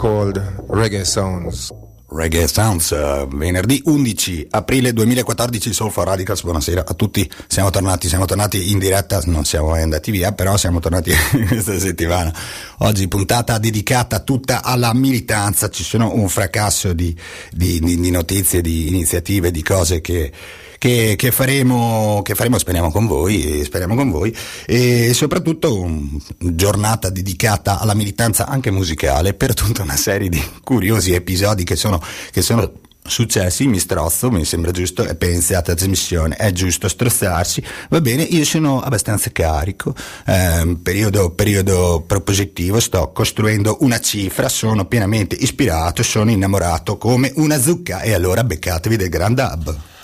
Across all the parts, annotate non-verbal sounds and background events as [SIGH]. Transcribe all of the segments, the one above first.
Called Reggae Sounds. Reggae Sounds, uh, venerdì 11 aprile 2014, Soul Radicals, buonasera a tutti, siamo tornati, siamo tornati in diretta, non siamo mai andati via, però siamo tornati [LAUGHS] questa settimana. Oggi puntata dedicata tutta alla militanza, ci sono un fracasso di, di, di, di notizie, di iniziative, di cose che che, che, faremo, che faremo, speriamo con voi, speriamo con voi. E soprattutto giornata dedicata alla militanza anche musicale per tutta una serie di curiosi episodi che sono, che sono successi, mi strozzo, mi sembra giusto, e pensate a trasmissione, è giusto strozzarsi, va bene, io sono abbastanza carico, eh, periodo, periodo propositivo, sto costruendo una cifra, sono pienamente ispirato, sono innamorato come una zucca. E allora beccatevi del Grand Hub.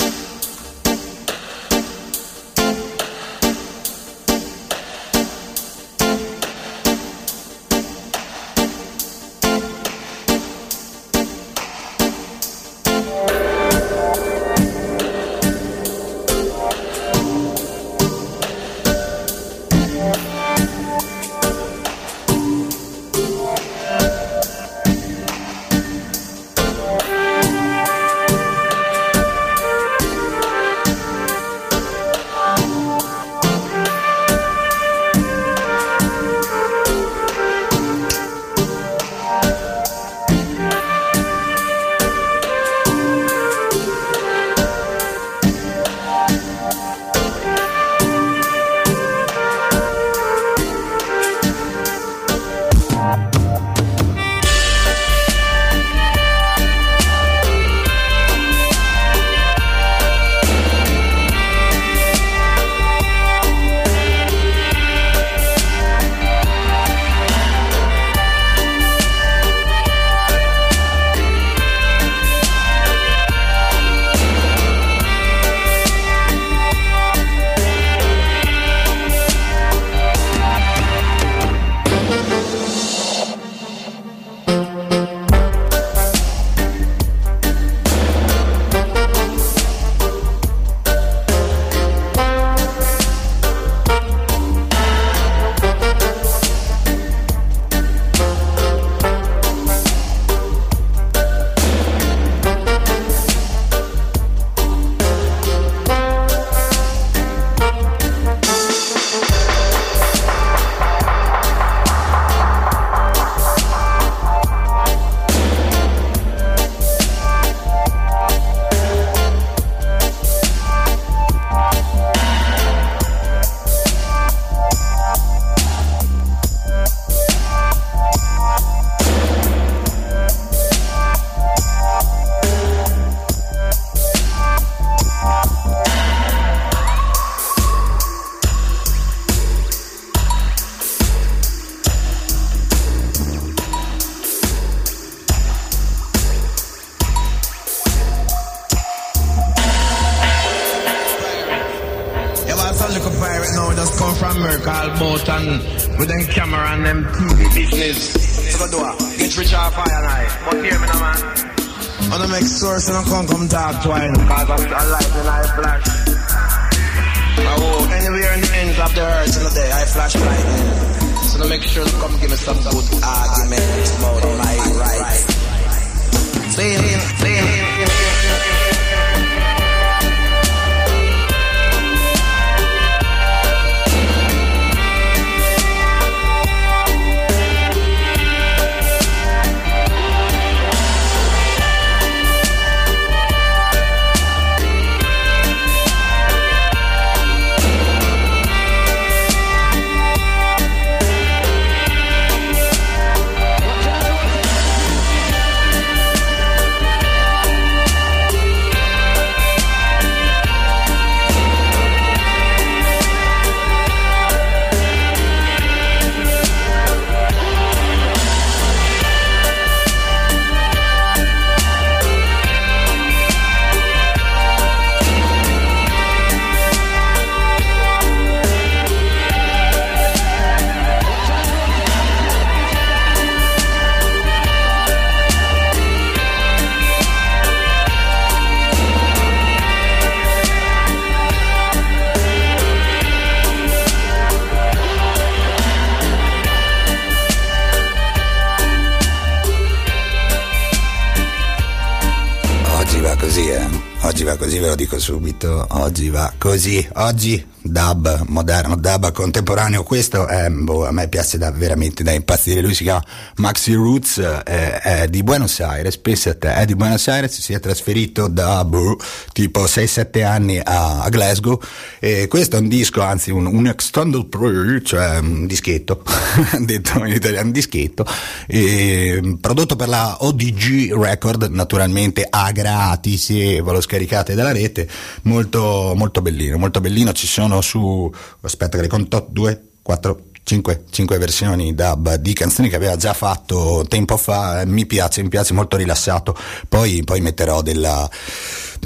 Dico subito. Oggi va così. Oggi dub moderno, dub contemporaneo. Questo è, boh, a me piace da, veramente da impazzire. Lui si chiama Maxi Roots, eh, è di Buenos Aires. Pensa a te, è di Buenos Aires, si è trasferito da boh, tipo 6-7 anni a, a, Glasgow. E questo è un disco, anzi, un, un extended play, cioè un dischetto, [LAUGHS] detto in italiano, un dischetto, e, prodotto per la ODG Record, naturalmente a gratis, e ve lo scaricate dalla rete. Molto, molto bellino, molto bellino. Ci sono su aspetta che le conto 2 4 5, 5 versioni dub di canzoni che aveva già fatto tempo fa mi piace, mi piace molto rilassato. Poi, poi metterò della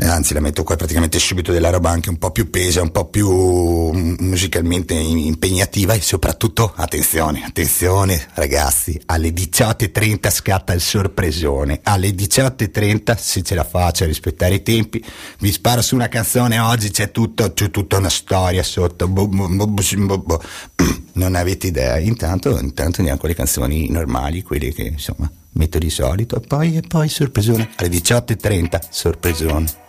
anzi la metto qua praticamente subito della roba anche un po' più pesa, un po' più musicalmente impegnativa e soprattutto attenzione, attenzione ragazzi, alle 18.30 scatta il sorpresone, alle 18.30 se ce la faccio a rispettare i tempi vi sparo su una canzone oggi c'è, tutto, c'è tutta una storia sotto, [CLEARS THROAT] non avete idea, intanto, intanto andiamo le canzoni normali, quelle che insomma metto di solito. E poi, e poi sorpresone. Alle 18.30 sorpresone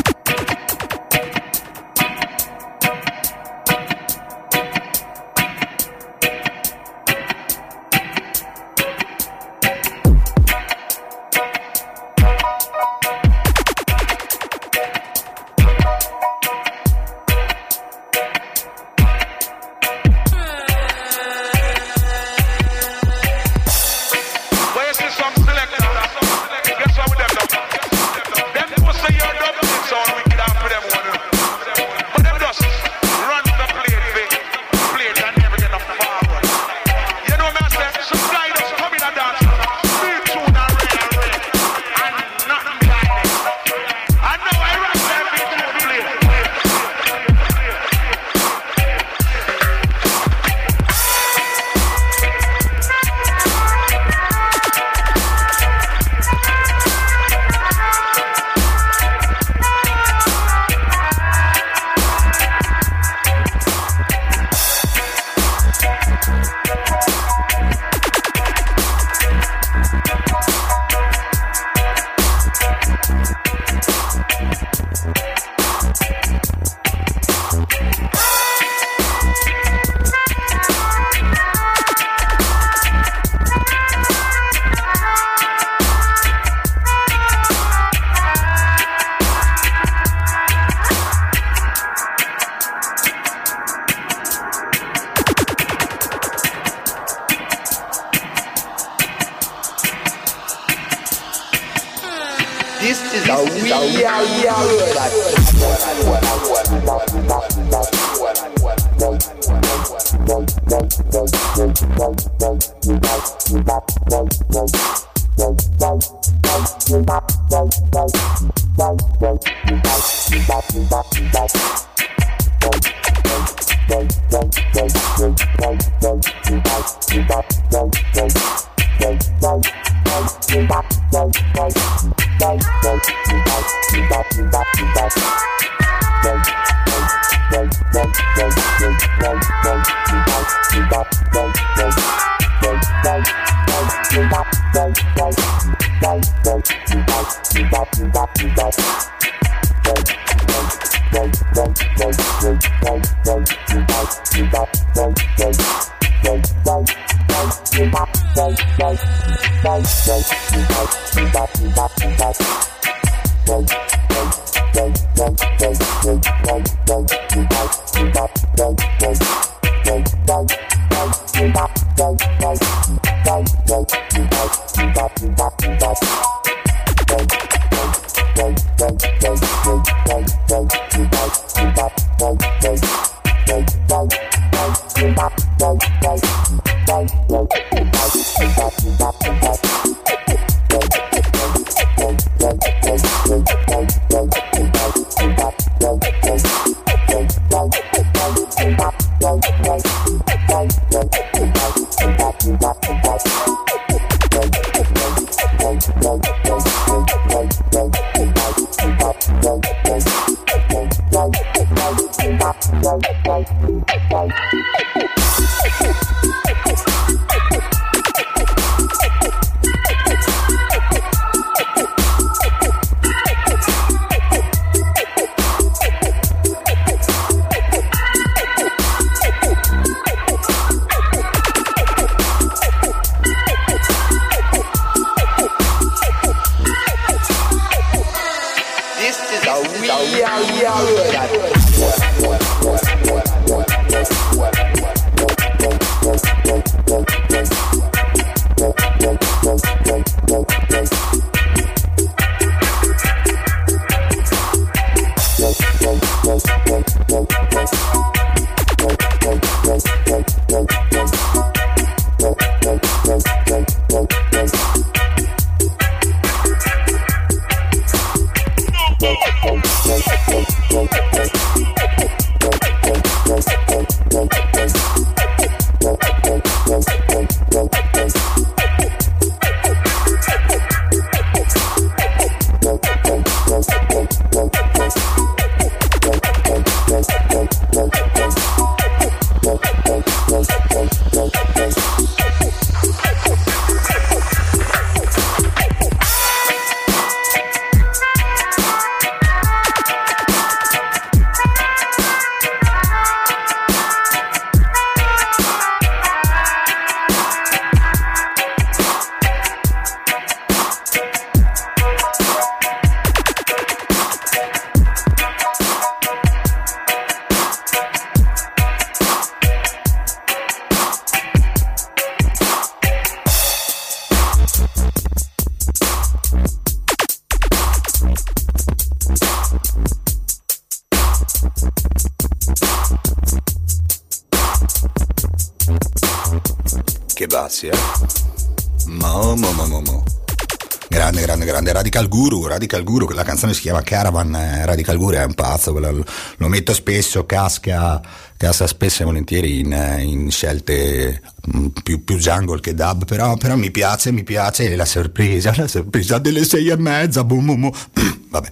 chiama Caravan, eh, Radical Guru è un pazzo, lo, lo metto spesso, casca, casca spesso e volentieri in, in scelte mm, più, più, jungle che dub, però, però, mi piace, mi piace la sorpresa, la sorpresa delle sei e mezza, boom, boom, boom. [CLEARS THROAT] Vabbè.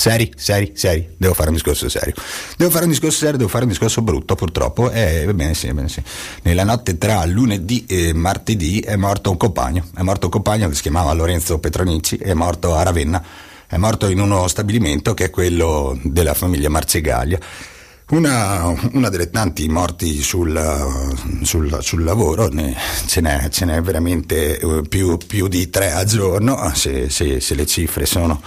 Seri, seri, seri, devo fare un discorso serio. Devo fare un discorso serio, devo fare un discorso brutto purtroppo. E eh, bene, sì, bene, sì. Nella notte tra lunedì e martedì è morto un compagno. È morto un compagno che si chiamava Lorenzo Petronici, è morto a Ravenna. È morto in uno stabilimento che è quello della famiglia Marcegaglia. Una, una, delle tanti morti sul, sul, sul lavoro, ne, ce, n'è, ce, n'è, veramente eh, più, più, di tre al giorno, se, se, se le cifre sono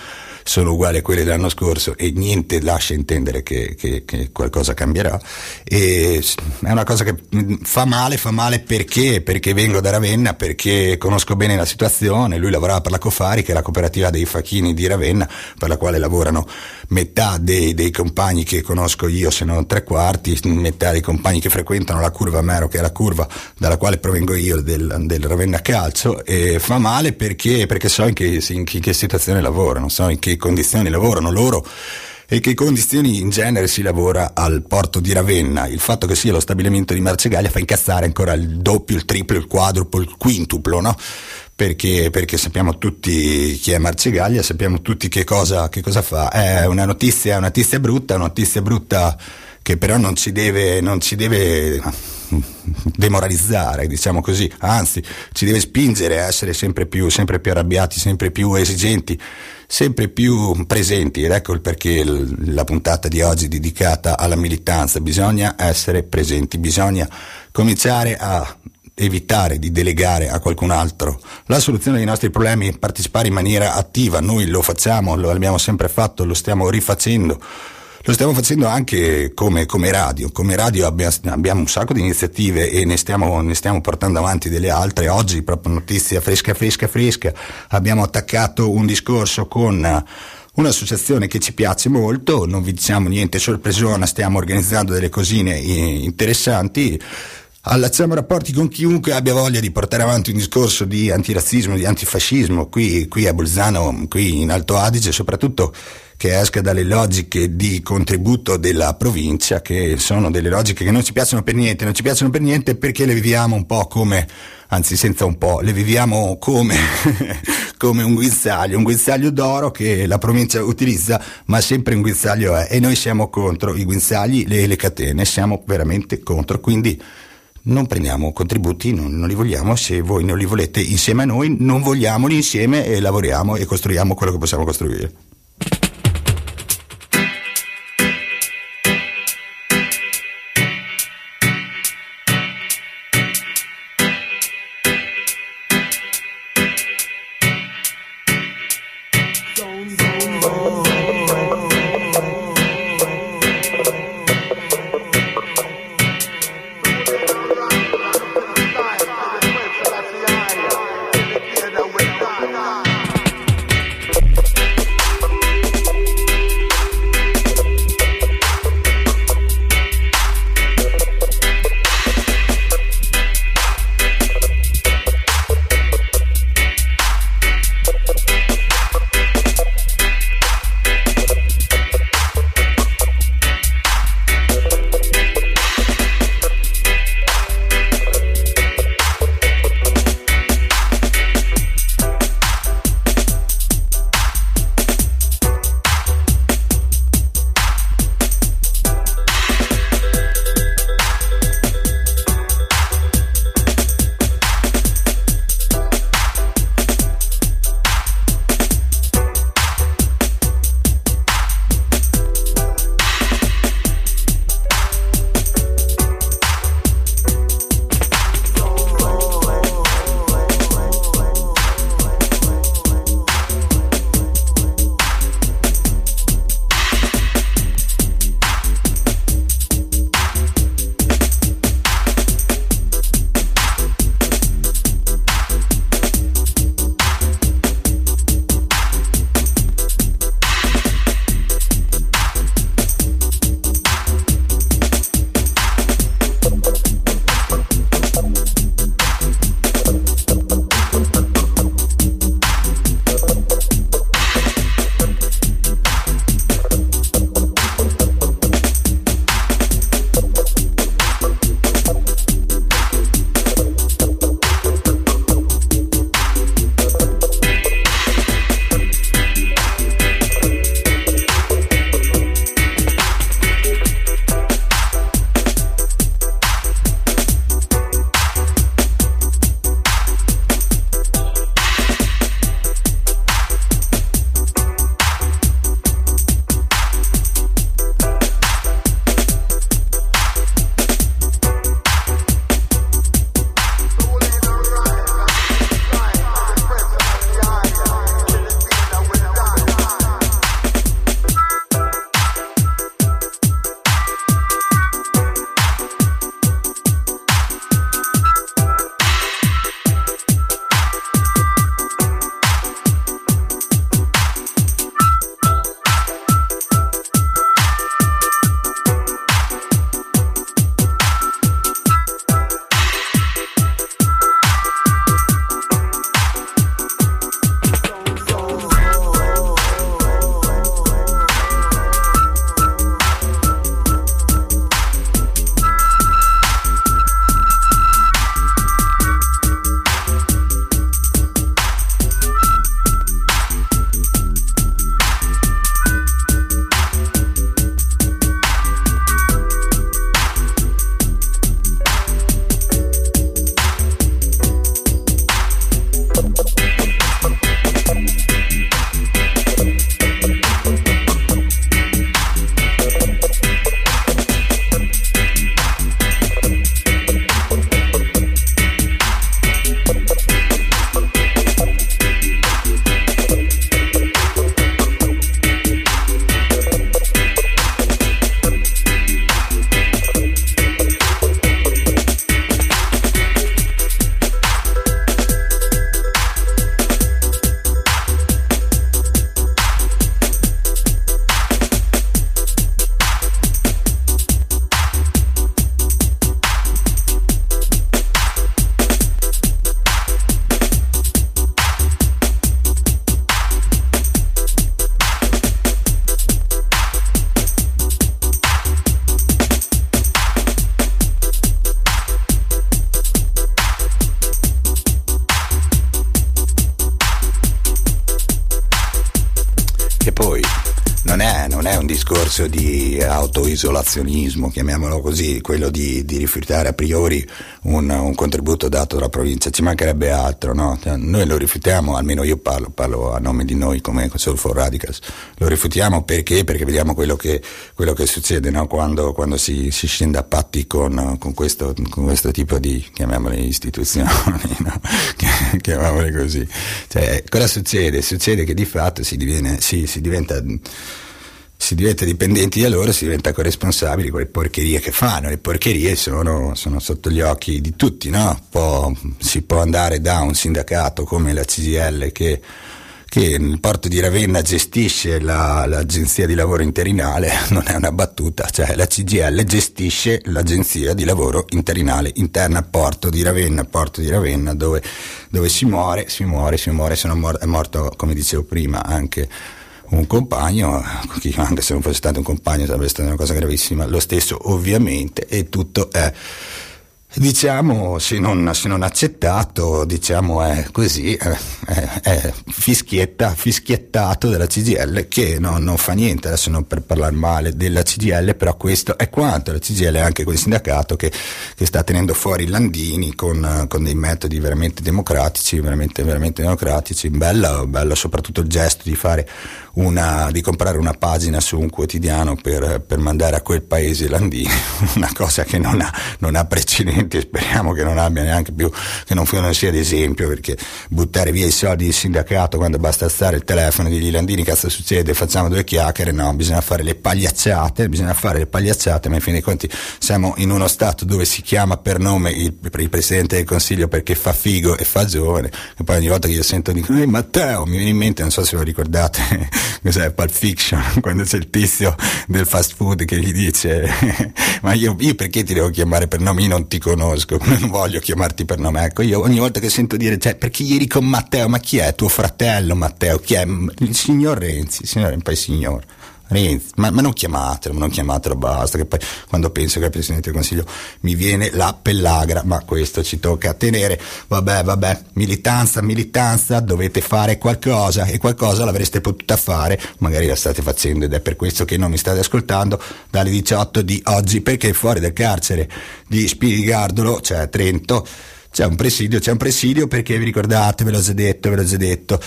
sono uguali a quelle dell'anno scorso e niente lascia intendere che, che, che qualcosa cambierà. E è una cosa che fa male, fa male perché? Perché vengo da Ravenna, perché conosco bene la situazione, lui lavorava per la Cofari che è la cooperativa dei facchini di Ravenna per la quale lavorano metà dei, dei compagni che conosco io, se non tre quarti, metà dei compagni che frequentano la curva Mero, che è la curva dalla quale provengo io del, del Ravenna Calcio, e fa male perché, perché so in che, in che situazione lavorano, so in che condizioni lavorano loro e che condizioni in genere si lavora al porto di Ravenna. Il fatto che sia lo stabilimento di Marcegaglia fa incazzare ancora il doppio, il triplo, il quadruplo, il quintuplo, no? Perché, perché, sappiamo tutti chi è Marcegaglia, sappiamo tutti che cosa, che cosa fa. È una notizia, una notizia brutta, una notizia brutta che però non ci deve, non ci deve demoralizzare, diciamo così, anzi ci deve spingere a essere sempre più, sempre più arrabbiati, sempre più esigenti, sempre più presenti. Ed ecco il perché la puntata di oggi è dedicata alla militanza, bisogna essere presenti, bisogna cominciare a evitare di delegare a qualcun altro la soluzione dei nostri problemi, partecipare in maniera attiva, noi lo facciamo, lo abbiamo sempre fatto, lo stiamo rifacendo lo stiamo facendo anche come, come radio, come radio abbiamo, abbiamo, un sacco di iniziative e ne stiamo, ne stiamo, portando avanti delle altre. Oggi, proprio notizia fresca, fresca, fresca, abbiamo attaccato un discorso con un'associazione che ci piace molto, non vi diciamo niente sorpresona, stiamo organizzando delle cosine interessanti allacciamo rapporti con chiunque abbia voglia di portare avanti un discorso di antirazzismo, di antifascismo, qui, qui a Bolzano, qui in Alto Adige, soprattutto che esca dalle logiche di contributo della provincia, che sono delle logiche che non ci piacciono per niente, non ci piacciono per niente perché le viviamo un po' come, anzi senza un po', le viviamo come, [LAUGHS] come un guinzaglio, un guinzaglio d'oro che la provincia utilizza, ma sempre un guinzaglio è, e noi siamo contro i guinzagli e le catene, siamo veramente contro, quindi non prendiamo contributi, non, non, li vogliamo, se voi non li volete insieme a noi, non vogliamoli insieme e lavoriamo e costruiamo quello che possiamo costruire. Autoisolazionismo, chiamiamolo così, quello di, di rifiutare a priori un, un, contributo dato dalla provincia, ci mancherebbe altro, no? Cioè, noi lo rifiutiamo, almeno io parlo, parlo, a nome di noi come Soulful Radicals, lo rifiutiamo perché? Perché vediamo quello che, quello che succede no? quando, quando si, si, scende a patti con, con, questo, con, questo, tipo di, chiamiamole istituzioni, [LAUGHS] no? chiamiamole così. Cioè, cosa succede? Succede che di fatto si, diviene, si, si diventa si diventa dipendenti da loro, si diventa corresponsabili di quelle porcherie che fanno. Le porcherie sono, sono sotto gli occhi di tutti, no? può, si può andare da un sindacato come la CGL che, che nel porto di Ravenna gestisce la, l'agenzia di lavoro interinale, [LAUGHS] non è una battuta, cioè la CGL gestisce l'agenzia di lavoro interinale interna al porto di Ravenna, porto di Ravenna dove, dove si muore, si muore, si muore, mor- è morto come dicevo prima anche un compagno, anche se non fosse stato un compagno sarebbe stata una cosa gravissima, lo stesso ovviamente, e tutto è diciamo se non, se non, accettato diciamo è così è, è, fischietta, fischiettato della CGL che no, non fa niente adesso non per parlare male della CGL però questo è quanto. La CGL è anche quel sindacato che, che sta tenendo fuori Landini con, con, dei metodi veramente democratici veramente, veramente democratici. Bello, bello soprattutto il gesto di fare una, di comprare una pagina su un quotidiano per, per mandare a quel paese Landini [LAUGHS] una cosa che non ha, non ha precedenti e speriamo che non abbia neanche più, che non, non sia d'esempio, perché buttare via i soldi del sindacato quando basta alzare il telefono dirgli Landini cazzo succede, facciamo due chiacchiere, no, bisogna fare le pagliacciate, bisogna fare le pagliacciate, ma in fin dei conti siamo in uno stato dove si chiama per nome il, il Presidente del Consiglio perché fa figo e fa giovane, e poi ogni volta che io sento dico, ehi Matteo, mi viene in mente, non so se lo ricordate, cos'è Pulp Fiction, [LAUGHS] quando c'è il tizio del fast food che gli dice, ma io, io perché ti devo chiamare per nome, io non ti conosco [LAUGHS] non voglio chiamarti per nome. Ecco, io ogni volta che sento dire, cioè, perché ieri con Matteo, ma chi è? Tuo fratello Matteo? Chi è? Il signor Renzi, il signor, poi signor. Renzi, ma, ma, non chiamatelo, non chiamatelo, basta, che poi quando penso che è il Presidente del Consiglio mi viene la pellagra, ma questo ci tocca tenere, vabbè, vabbè, militanza, militanza, dovete fare qualcosa e qualcosa l'avreste potuta fare, magari la state facendo ed è per questo che non mi state ascoltando dalle 18 di oggi, perché fuori dal carcere di Spirigardolo, cioè Trento, c'è un presidio, c'è un presidio perché vi ricordate, ve l'ho già detto, ve l'ho già detto,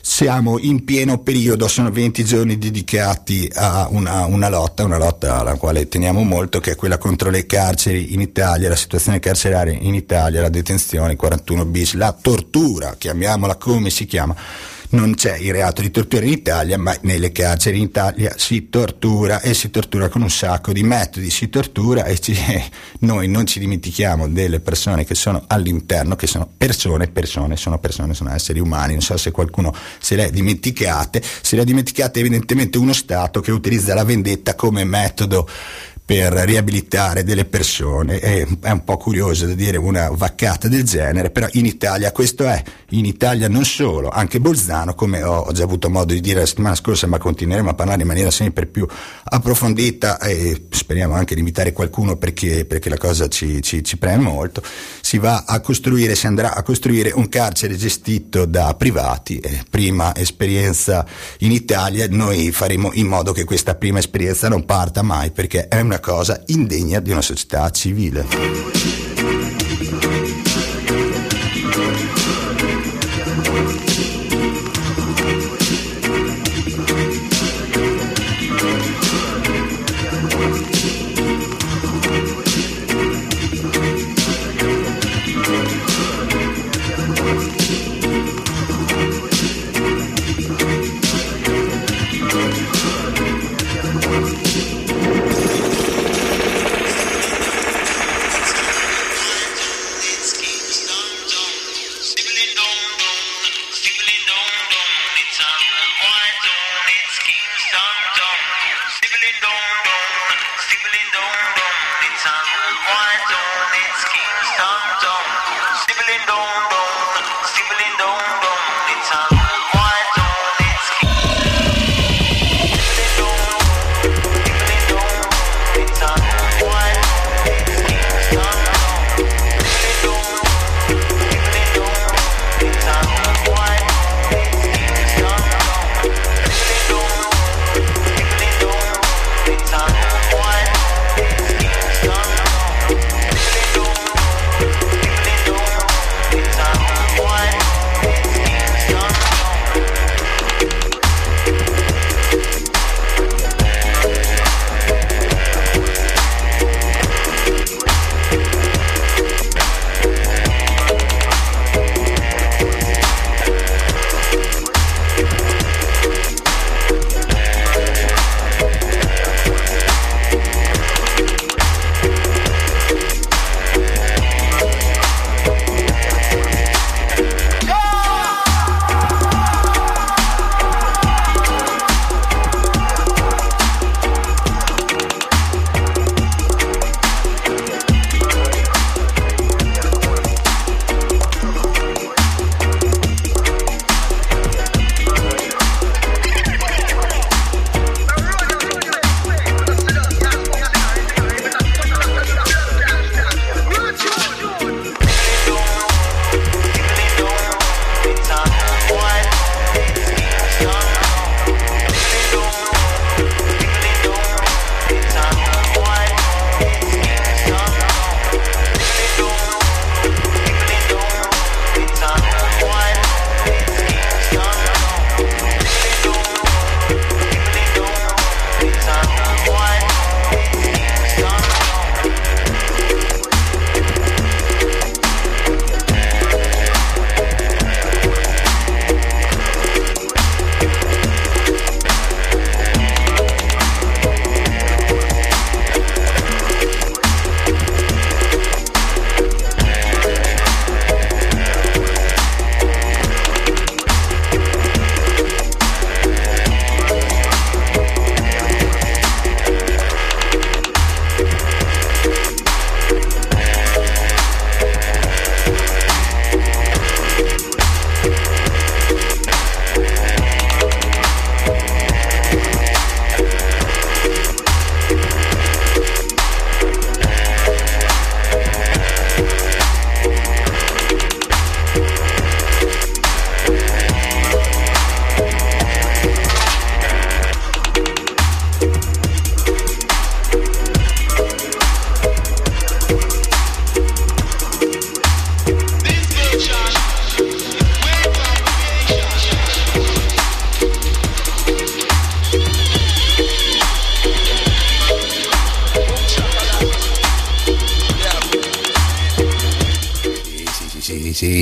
siamo in pieno periodo, sono 20 giorni dedicati a una, una, lotta, una lotta alla quale teniamo molto, che è quella contro le carceri in Italia, la situazione carceraria in Italia, la detenzione, 41 bis, la tortura, chiamiamola come si chiama non c'è il reato di tortura in Italia, ma nelle carceri in Italia si tortura e si tortura con un sacco di metodi, si tortura e ci, [LAUGHS] noi non ci dimentichiamo delle persone che sono all'interno, che sono persone, persone, sono persone, sono esseri umani, non so se qualcuno se le ha dimenticate, se le ha dimenticate evidentemente uno Stato che utilizza la vendetta come metodo per riabilitare delle persone. È, è, un po' curioso da dire una vaccata del genere, però in Italia questo è. In Italia non solo, anche Bolzano, come ho, già avuto modo di dire la settimana scorsa, ma continueremo a parlare in maniera sempre più approfondita e speriamo anche di invitare qualcuno perché, perché la cosa ci, ci, ci preme molto, si va a costruire, si andrà a costruire un carcere gestito da privati. Eh, prima esperienza in Italia, noi faremo in modo che questa prima esperienza non parta mai perché è una cosa indegna di una società civile.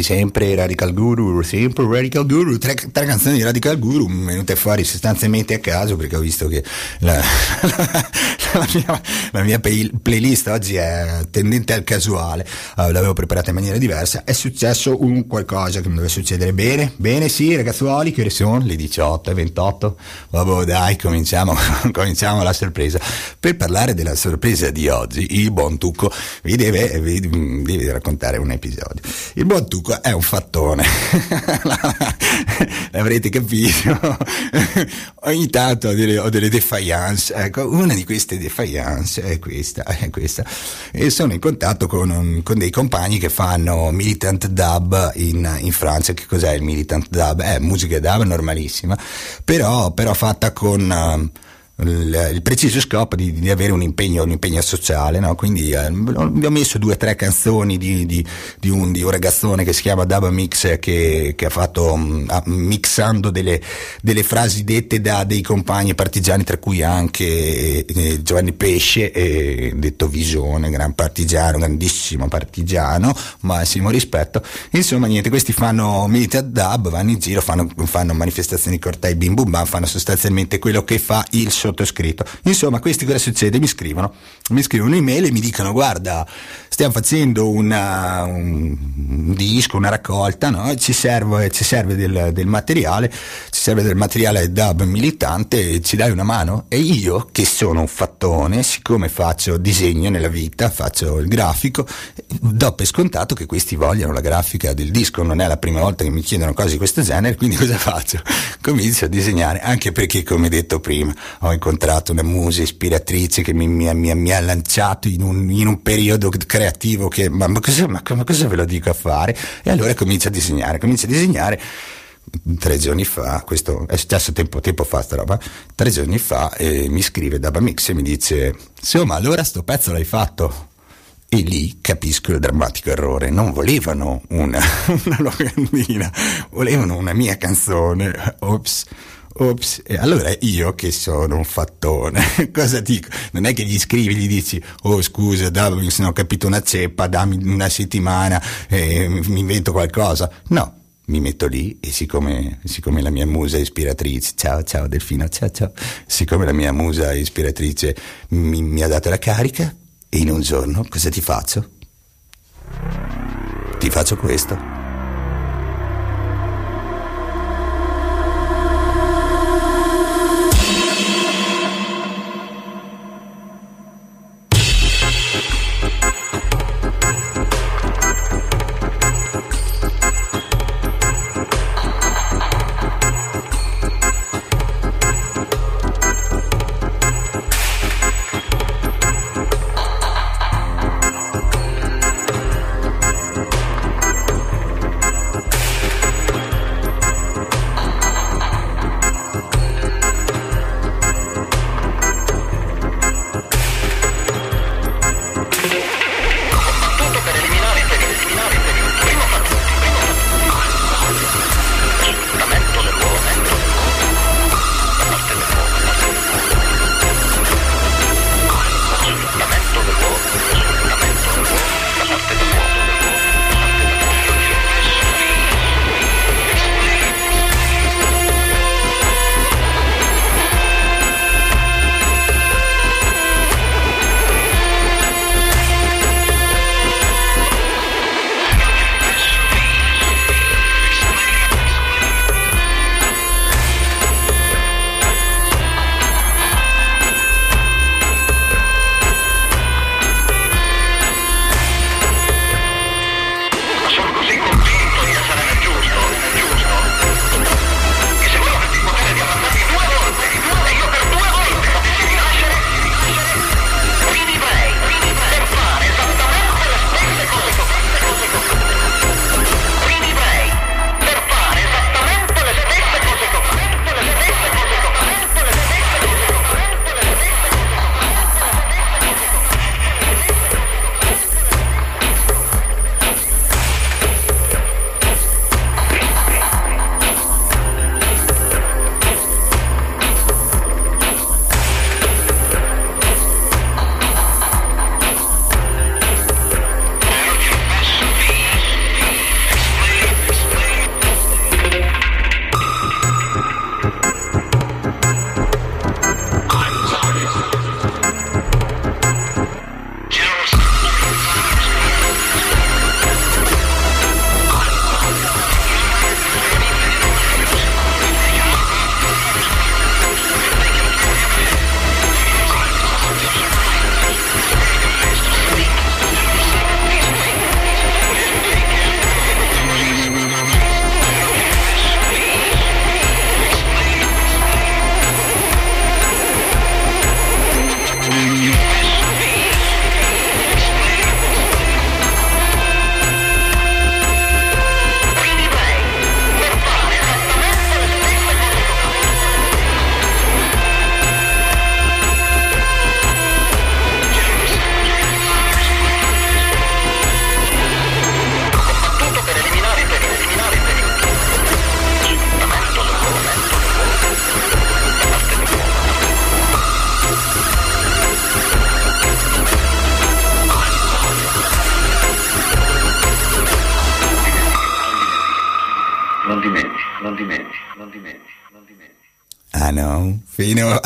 Sempre Radical Guru, sempre Radical Guru, tre, tre canzoni di Radical Guru venute fuori sostanzialmente a caso perché ho visto che la, [LAUGHS] la, [LAUGHS] la mia, la mia play, playlist oggi è tendente al casuale, uh, l'avevo preparata in maniera diversa, è successo un qualcosa che mi deve succedere. Bene, bene sì ragazzuoli, che ore sono? Le 18 e 28, vabbè dai cominciamo, [LAUGHS] cominciamo la sorpresa, per parlare della sorpresa di oggi il buon Tucco vi deve, vi, vi raccontare un episodio, il buon Tucco è un fattone, [LAUGHS] l'avrete capito, ogni tanto ho delle, ho delle defiance, ecco una di queste defiance è questa, è questa. E sono in contatto con, un, con dei compagni che fanno militant dub in, in, Francia. Che cos'è il militant dub? È musica dub normalissima, però, però fatta con... Uh, il, il preciso scopo di, di, avere un impegno, un impegno sociale, no? quindi eh, ho messo due o tre canzoni di, di, di, un, un, ragazzone che si chiama Dub Mix che, che ha fatto um, mixando delle, delle, frasi dette da dei compagni partigiani tra cui anche eh, Giovanni Pesce eh, detto Visione, gran partigiano, grandissimo partigiano, massimo rispetto insomma niente, questi fanno militar dub, vanno in giro, fanno, fanno manifestazioni cortei bim bum bam, fanno sostanzialmente quello che fa il sottoscritto. Insomma, questi cosa succede? Mi scrivono, mi scrivono un'email e mi dicono guarda, stiamo facendo una, un, disco, una raccolta, no? ci serve, ci serve del, del, materiale, ci serve del materiale dub militante, ci dai una mano? E io, che sono un fattone, siccome faccio disegno nella vita, faccio il grafico, do per scontato che questi vogliano la grafica del disco, non è la prima volta che mi chiedono cose di questo genere, quindi cosa faccio? [LAUGHS] Comincio a disegnare, anche perché come detto prima, ho incontrato una musa ispiratrice che mi, mi, mi, mi ha lanciato in un, in un, periodo creativo che ma, ma, cosa, ma, ma cosa ve lo dico a fare? E allora comincio a disegnare, comincio a disegnare. Tre giorni fa, questo è successo tempo, tempo fa sta roba, tre giorni fa eh, mi scrive da Bamix e mi dice insomma allora sto pezzo l'hai fatto? E lì capisco il drammatico errore. Non volevano una, [LAUGHS] una locandina volevano una mia canzone. Ops Ops, e allora io che sono un fattone, [LAUGHS] cosa dico? Non è che gli scrivi, gli dici, oh scusa, dammi, se non ho capito una ceppa, dammi una settimana, eh, mi invento qualcosa. No, mi metto lì e siccome, siccome, la mia musa ispiratrice, ciao ciao Delfino, ciao ciao, siccome la mia musa ispiratrice mi, mi ha dato la carica, e in un giorno cosa ti faccio? Ti faccio questo.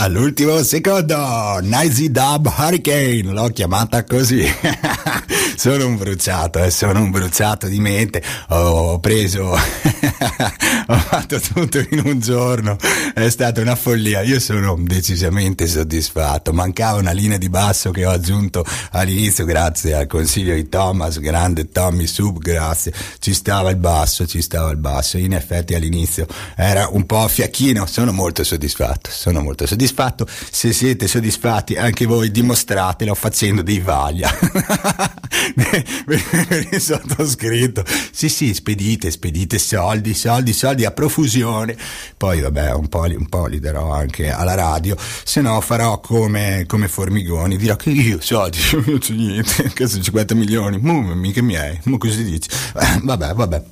All'ultimo secondo, Nice Dub Hurricane, l'ho chiamata così. [LAUGHS] sono un bruciato, eh, sono un bruciato di mente. Ho preso, [LAUGHS] ho fatto tutto in un giorno, è stata una follia. Io sono decisamente soddisfatto. Mancava una linea di basso che ho aggiunto all'inizio, grazie al consiglio di Thomas, grande Tommy Sub, grazie. Ci stava il basso, ci stava il basso. In effetti all'inizio era un po' fiacchino, sono molto soddisfatto, sono molto soddisfatto. Se siete soddisfatti anche voi dimostratelo facendo dei vaglia. [LAUGHS] sottoscritto. Sì, sì, spedite, spedite soldi, soldi, soldi a profusione. Poi vabbè, un po', un po li darò anche alla radio, se no farò come, come Formigoni, dirò che io soldi, [LAUGHS] non c'è niente, cazzo 50 milioni, mu, mica miei, ma così dici. Eh, vabbè, vabbè.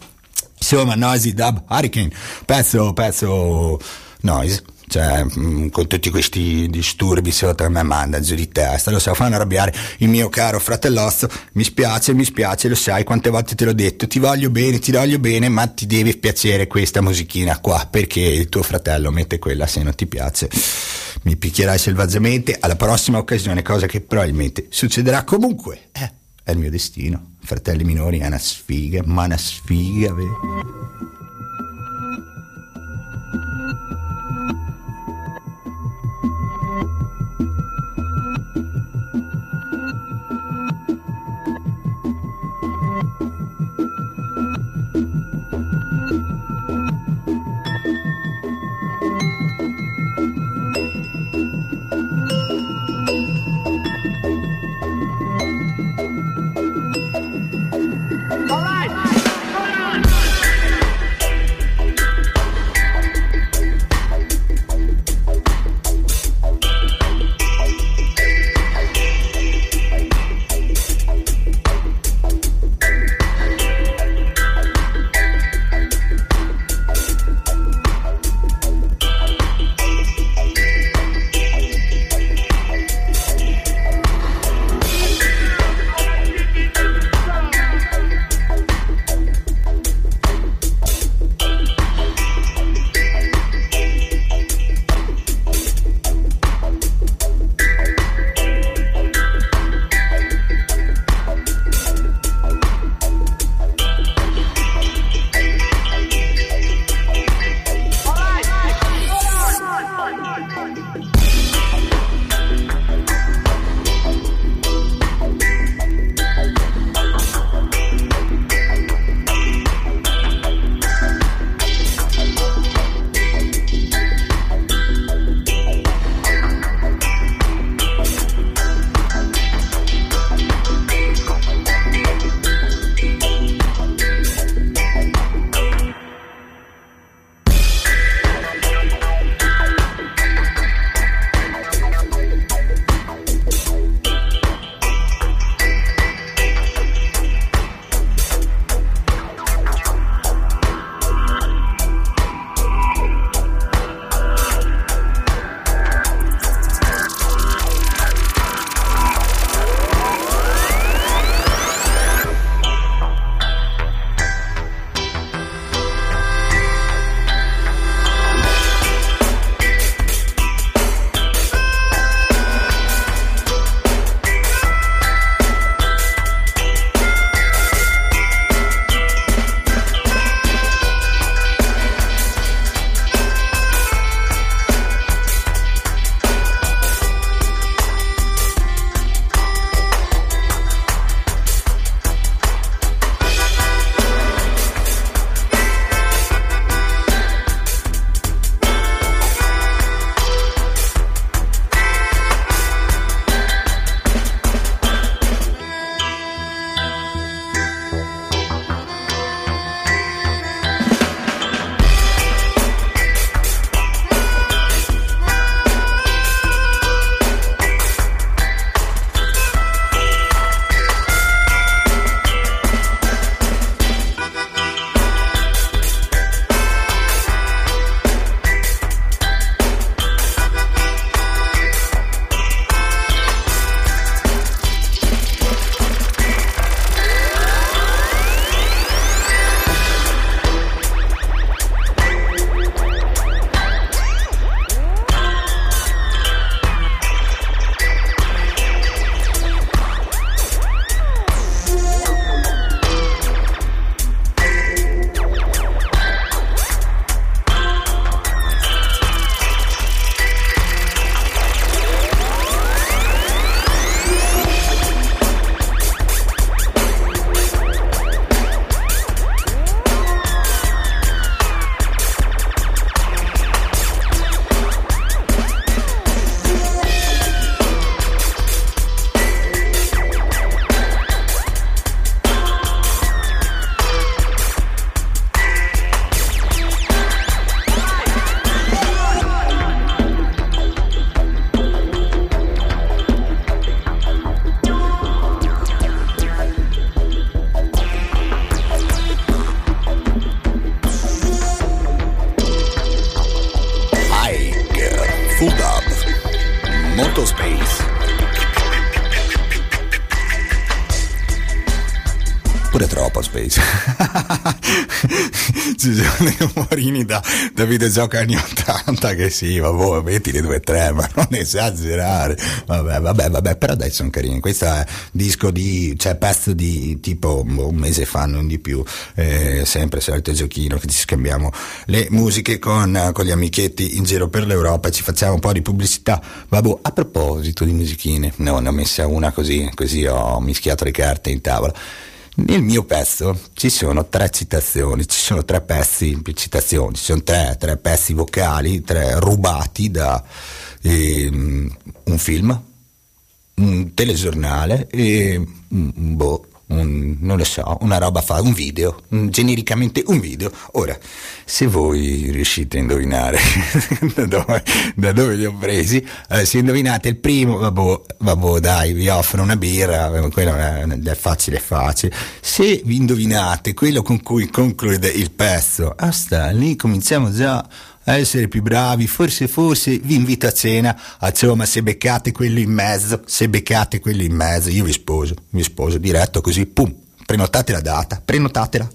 Insomma, Noisy Dub Hurricane, pezzo, pezzo noise cioè mm, con tutti questi disturbi sotto me manda giù di testa, lo so, fanno arrabbiare il mio caro fratellozzo, mi spiace, mi spiace, lo sai quante volte te l'ho detto, ti voglio bene, ti voglio bene, ma ti deve piacere questa musichina qua, perché il tuo fratello mette quella se non ti piace. Mi picchierai selvaggiamente alla prossima occasione, cosa che probabilmente succederà comunque. Eh, è il mio destino. Fratelli minori è una sfiga, ma una sfiga, vero? Ci sono dei umorini da, da videogioco anni 80 che sì, vabbè, mettili due o tre, ma non esagerare. Vabbè, vabbè, vabbè, però dai, sono carini. Questo è disco di, cioè pezzo di tipo un mese fa, non di più, eh, sempre solito giochino che ci scambiamo le musiche con, con, gli amichetti in giro per l'Europa e ci facciamo un po' di pubblicità. Vabbè, a proposito di musichine, no, ne ho messa una così, così ho mischiato le carte in tavola. Nel mio pezzo ci sono tre citazioni, ci sono tre pezzi, citazioni, ci sono tre, tre pezzi vocali, tre rubati da eh, un film, un telegiornale e boh, un, non lo so, una roba fa, un video, un, genericamente un video. Ora, se voi riuscite a indovinare [LAUGHS] da, dove, da, dove, li ho presi, eh, se indovinate il primo, vabbè, vabbè, dai, vi offro una birra, quello è, è facile, facile. Se vi indovinate quello con cui conclude il pezzo, ah sta, lì cominciamo già a essere più bravi, forse forse vi invito a cena, insomma se beccate quello in mezzo, se beccate quello in mezzo, io vi sposo, vi sposo diretto così, pum, prenotate la data, prenotatela.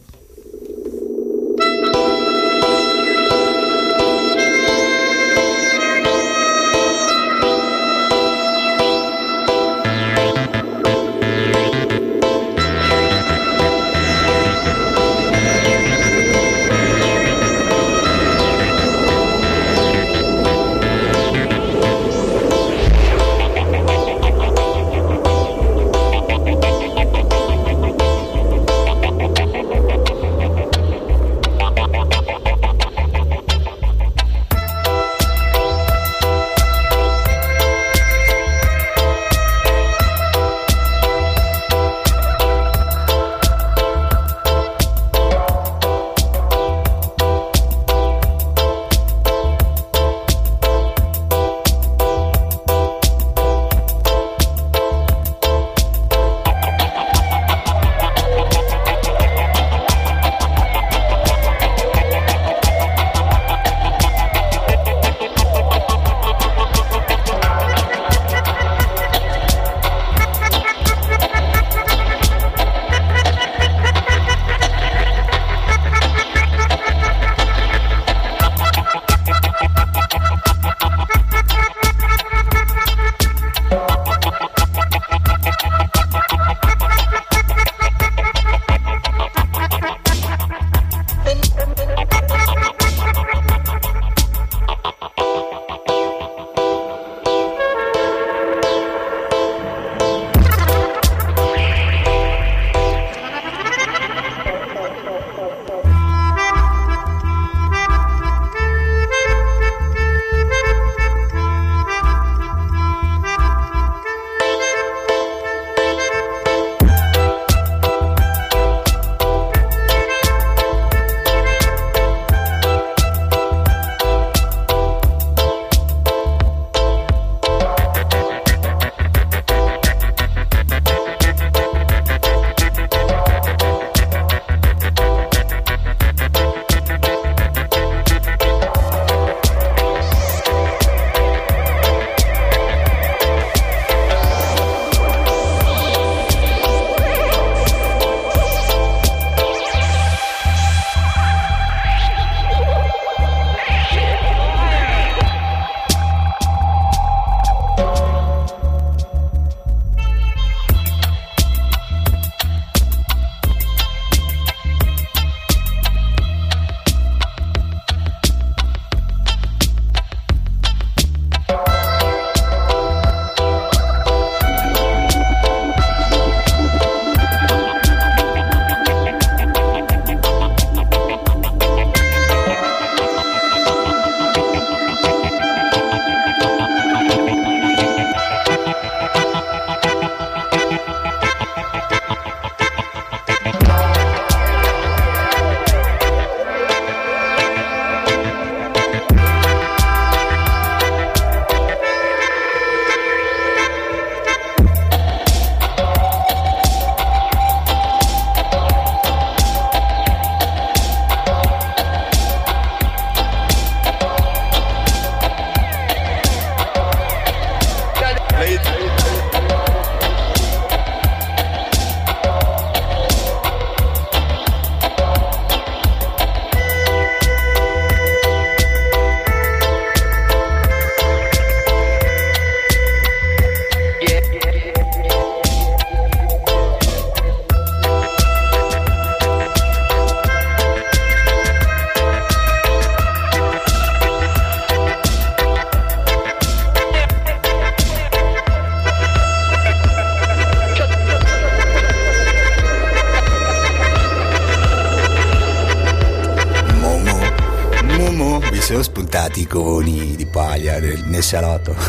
Nel, nel salotto. [LAUGHS]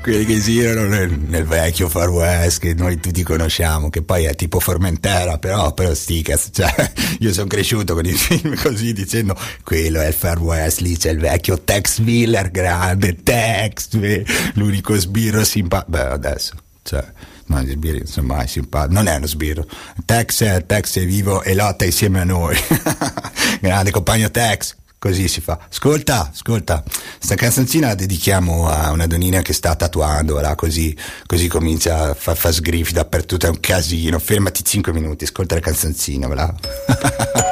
Quelli che girano nel, nel, vecchio Far West che noi tutti conosciamo, che poi è tipo Formentera, però, però sticas. Cioè, [LAUGHS] io sono cresciuto con i film così dicendo quello è il Far West, lì c'è il vecchio Tex Miller grande, Tex, l'unico sbirro simpatico. Beh, adesso, cioè ma gli sbirri non mai simpatici, non è uno sbirro. Tex Tex è vivo e lotta insieme a noi. [LAUGHS] Grande compagno Tex, così si fa. Ascolta, ascolta, sta canzoncina la dedichiamo a una donnina che sta tatuando, là, così, così comincia a far fa sgriffi dappertutto, è un casino. Fermati 5 minuti, ascolta la canzoncina, là. [LAUGHS]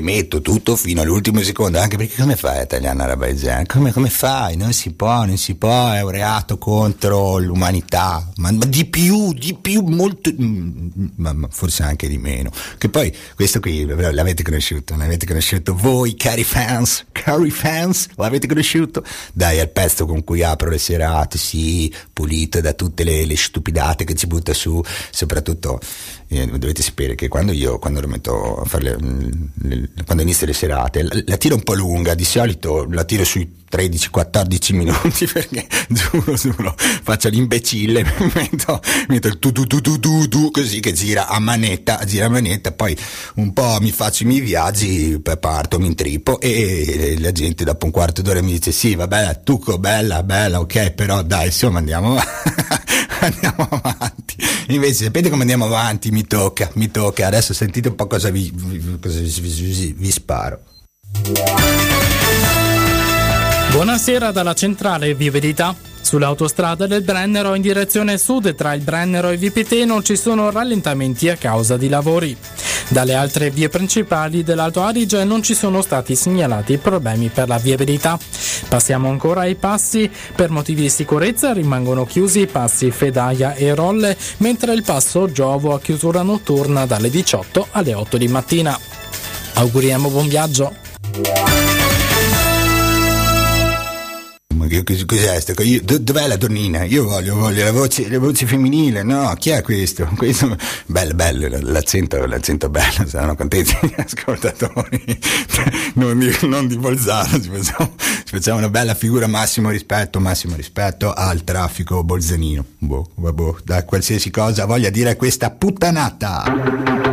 metto tutto fino all'ultimo secondo, anche perché come fai a tagliare una roba? Come, come fai? Non si può, non si può, è un reato contro l'umanità, ma, ma di più, di più, molto, mm, ma, ma, forse anche di meno. Che poi questo qui l'avete conosciuto, l'avete conosciuto voi cari fans, cari fans, l'avete conosciuto? Dai, è il pezzo con cui apro le serate, sì, pulito da tutte le, le stupidate che ci butta su, soprattutto eh, dovete sapere che quando io quando lo metto a fare le, le, quando inizio le serate la, la, tiro un po' lunga di solito la tiro sui 13-14 minuti [LAUGHS] perché giuro giuro faccio l'imbecille [LAUGHS] metto, metto il tu tu tu tu tu tu così che gira a manetta gira a manetta poi un po' mi faccio i miei viaggi parto mi intrippo e la gente dopo un quarto d'ora mi dice sì vabbè tucco bella bella ok però dai insomma andiamo [LAUGHS] andiamo avanti invece sapete come andiamo avanti mi tocca, mi tocca. Adesso sentite un po' cosa vi, cosa vi, vi, vi sparo. Buonasera dalla centrale Viverità. Sull'autostrada del Brennero in direzione sud tra il Brennero e VPT non ci sono rallentamenti a causa di lavori. Dalle altre vie principali dell'Alto Adige non ci sono stati segnalati problemi per la viabilità. Passiamo ancora ai passi. Per motivi di sicurezza rimangono chiusi i passi Fedaia e Rolle, mentre il passo Giovo a chiusura notturna dalle 18 alle 8 di mattina. Auguriamo buon viaggio! Cos'è sto? Io, dov'è la donnina? Io voglio, voglio la, voce, la voce femminile, no? Chi è questo? questo bello, bello, l'accento, l'accento bello, saranno contenti gli ascoltatori. [LAUGHS] non, di, non di Bolzano, ci facciamo, ci facciamo, una bella figura, massimo rispetto, massimo rispetto al traffico bolzanino. Boh, boh, da qualsiasi cosa voglia dire questa puttanata.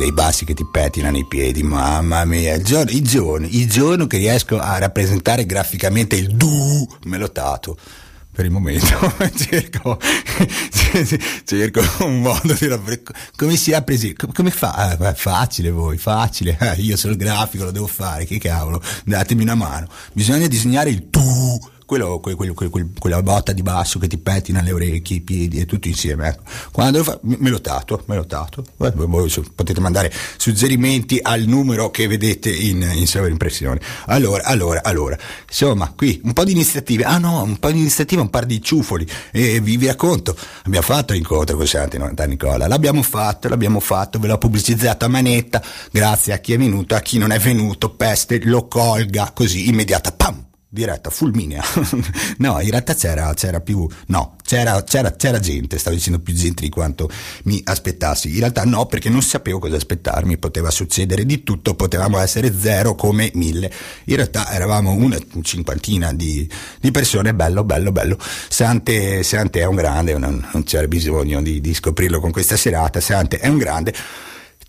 Dei bassi che ti pettinano i piedi, mamma mia. Il giorno, il giorno, il giorno che riesco a rappresentare graficamente il du melotato. Per il momento [LAUGHS] cerco, [LAUGHS] cerco, un modo di come si apre come fa ah, facile voi facile. [LAUGHS] Io sono il grafico lo devo fare che cavolo datemi una mano. Bisogna disegnare il tu quello, quel, quel, quel, quella botta di basso che ti pettina le orecchie, i piedi e tutto insieme. Ecco. Quando fa, me lo tatuo, me lo tatuo. Potete mandare suggerimenti al numero che vedete in, in sovraimpressione. Allora, allora, allora, insomma, qui un po' di iniziative. Ah no, un po' di iniziative, un par di ciufoli. E vi, vi racconto, abbiamo fatto l'incontro con Santi Nicola, l'abbiamo fatto, l'abbiamo fatto, ve l'ho pubblicizzato a manetta, grazie a chi è venuto, a chi non è venuto, peste, lo colga così immediata, pam! Diretta fulminea. [LAUGHS] no, in realtà c'era, c'era più, no, c'era, c'era, c'era, gente, stavo dicendo più gente di quanto mi aspettassi. In realtà no, perché non sapevo cosa aspettarmi, poteva succedere di tutto, potevamo essere zero come mille. In realtà eravamo una cinquantina di, di persone, bello, bello, bello. Sante, Sante è un grande, non, non c'era bisogno di, di scoprirlo con questa serata, Sante è un grande.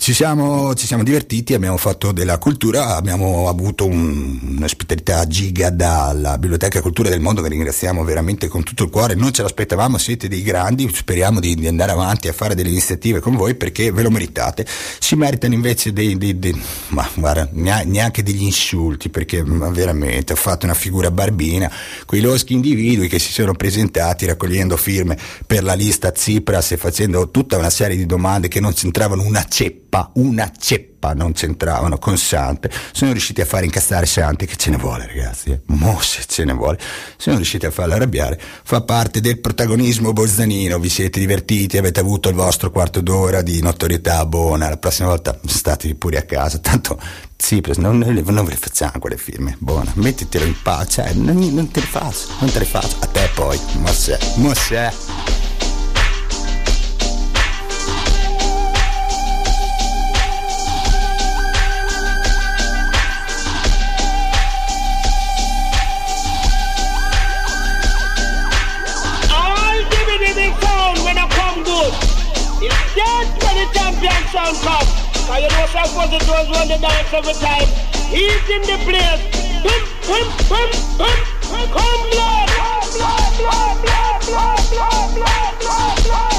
Ci siamo, ci siamo, divertiti, abbiamo fatto della cultura, abbiamo avuto un, un'ospitalità giga dalla Biblioteca Cultura del Mondo che ringraziamo veramente con tutto il cuore, non ce l'aspettavamo, siete dei grandi, speriamo di, di andare avanti a fare delle iniziative con voi perché ve lo meritate, si meritano invece dei, dei, dei ma guarda, neanche degli insulti perché veramente ho fatto una figura barbina, quei loschi individui che si sono presentati raccogliendo firme per la lista Tsipras e facendo tutta una serie di domande che non c'entravano una ceppa ceppa, una ceppa non c'entravano con Sante, sono riusciti a fare incazzare Sante, che ce ne vuole ragazzi, eh? mo se ce ne vuole, sono riusciti a farlo arrabbiare, fa parte del protagonismo bozzanino, vi siete divertiti, avete avuto il vostro quarto d'ora di notorietà buona, la prossima volta state pure a casa, tanto Tsipras, non, non, ve le facciamo quelle firme, buona, mettetelo in pace, cioè, non, non, te le faccio, non te le faccio, a te poi, ma se, ma se. Sound come. Cause you know some positors run the dance every time. He's in the place. Boom, boom, boom, boom. Come blood, blood, blood, blood, blood, blood, blood, blood,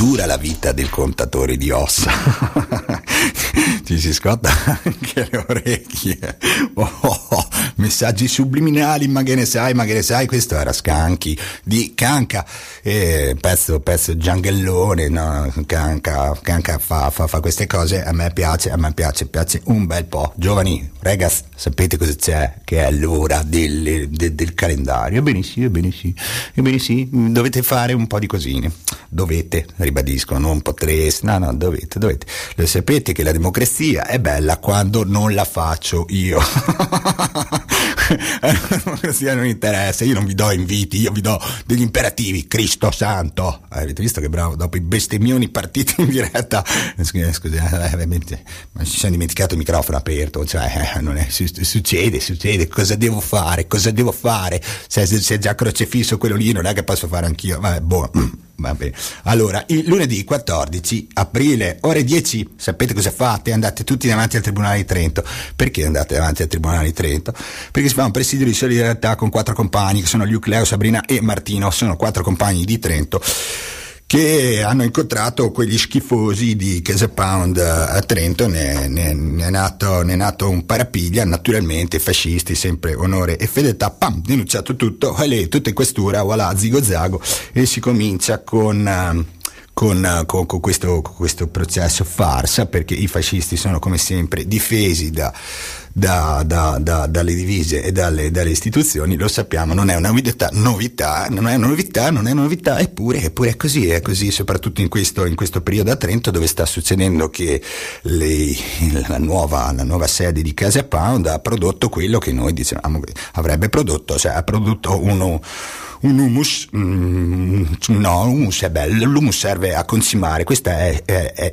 dura la vita del contatore di ossa. [LAUGHS] Ci si scotta anche le orecchie. Oh, oh, oh, messaggi subliminali, ma che ne sai, ma che ne sai. Questo era Scanchi di Canca, eh, pezzo, pezzo gianghellone. No? Canca, Canca fa, fa, fa, queste cose. A me piace, a me piace, piace un bel po'. Giovani, ragazzi, sapete cosa c'è? Che è l'ora del, del, del calendario. Ebbene sì, ebbene sì, ebbene sì. Dovete fare un po' di cosine. Dovete, ribadisco, non potreste. No, no, dovete, dovete. Lo sapete che la democrazia è bella quando non la faccio io. [LAUGHS] la democrazia non interessa, io non vi do inviti, io vi do degli imperativi. Cristo santo. Eh, avete visto che bravo, dopo i bestemmioni partiti in diretta. Scusate, eh, ma ci siamo dimenticato il microfono aperto. Cioè, eh, non è, succede, succede. Cosa devo fare? Cosa devo fare? Se, se, è già crocefisso quello lì, non è che posso fare anch'io. Vabbè, boh. [CLEARS THROAT] Va bene. Allora, il lunedì 14 aprile, ore 10, sapete cosa fate? Andate tutti davanti al Tribunale di Trento. Perché andate davanti al Tribunale di Trento? Perché si fa un presidio di solidarietà con quattro compagni, che sono Luke, Leo, Sabrina e Martino, sono quattro compagni di Trento che hanno incontrato quegli schifosi di Casa Pound a Trento, ne, ne, ne, è nato, ne, è nato, un parapiglia, naturalmente fascisti, sempre onore e fedeltà, pam, denunciato tutto, lì, tutta in questura, voilà, zigo zago, e si comincia con... Uh, con, con, con, questo, con, questo, processo farsa perché i fascisti sono come sempre difesi da, da, da, da, dalle divise e dalle, dalle, istituzioni, lo sappiamo, non è una novità, novità, non è una novità, non è una novità, eppure, eppure è così, è così, soprattutto in questo, in questo, periodo a Trento dove sta succedendo che le, la, nuova, la, nuova, sede di Casa Pound ha prodotto quello che noi dicevamo che avrebbe prodotto, cioè ha prodotto uno un humus, mm, no, humus è bello, l'humus serve a consumare, questa è, è, è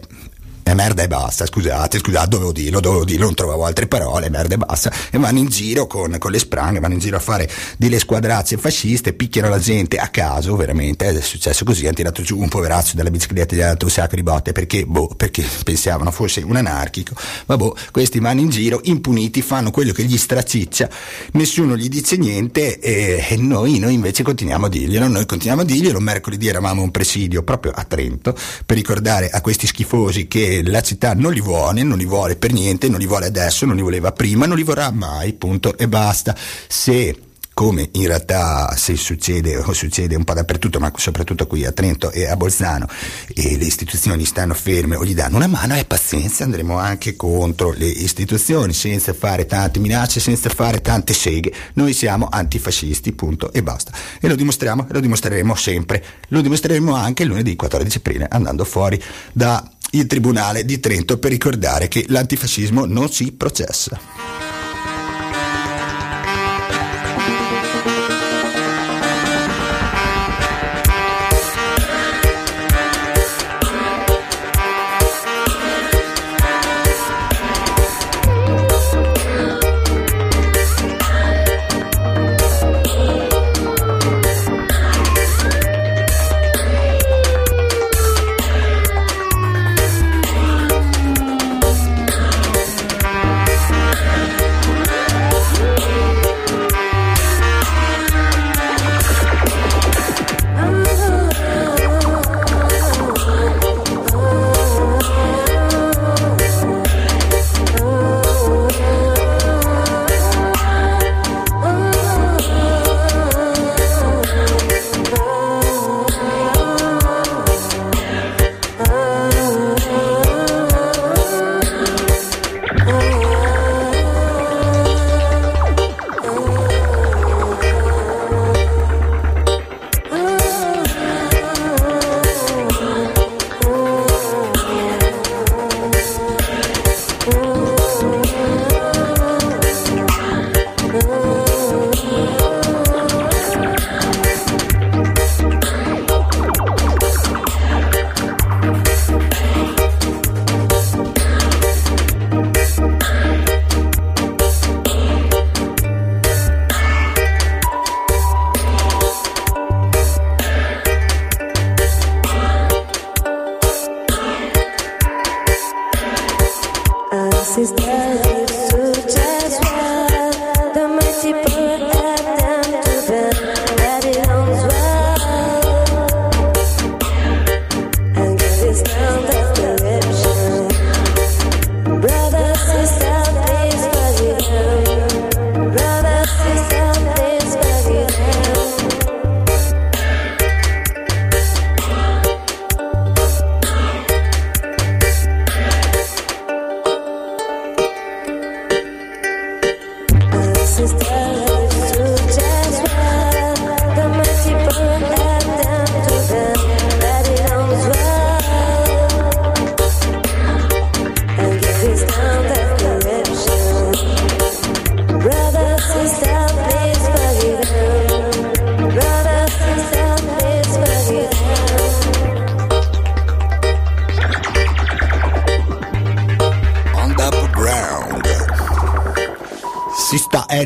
è merda e basta, scusate, scusate, dovevo dirlo, dovevo dirlo, non trovavo altre parole, merda e basta, e vanno in giro con, con le spranghe, vanno in giro a fare delle squadrazze fasciste, picchiano la gente a caso, veramente, è successo così, hanno tirato giù un poverazzo dalla bicicletta e gli ha dato un sacco di botte, perché, boh, perché pensavano fosse un anarchico, ma boh, questi vanno in giro, impuniti, fanno quello che gli straciccia, nessuno gli dice niente e, e noi, noi invece continuiamo a dirglielo, noi continuiamo a dirglielo, mercoledì eravamo un presidio proprio a Trento, per ricordare a questi schifosi che la città non li vuole, non li vuole per niente, non li vuole adesso, non li voleva prima, non li vorrà mai, punto e basta. Se come in realtà se succede o succede un po' dappertutto, ma soprattutto qui a Trento e a Bolzano, e le istituzioni stanno ferme o gli danno una mano, e pazienza, andremo anche contro le istituzioni, senza fare tante minacce, senza fare tante seghe. Noi siamo antifascisti, punto e basta. E lo dimostriamo e lo dimostreremo sempre. Lo dimostreremo anche lunedì 14 aprile, andando fuori da il Tribunale di Trento per ricordare che l'antifascismo non si processa.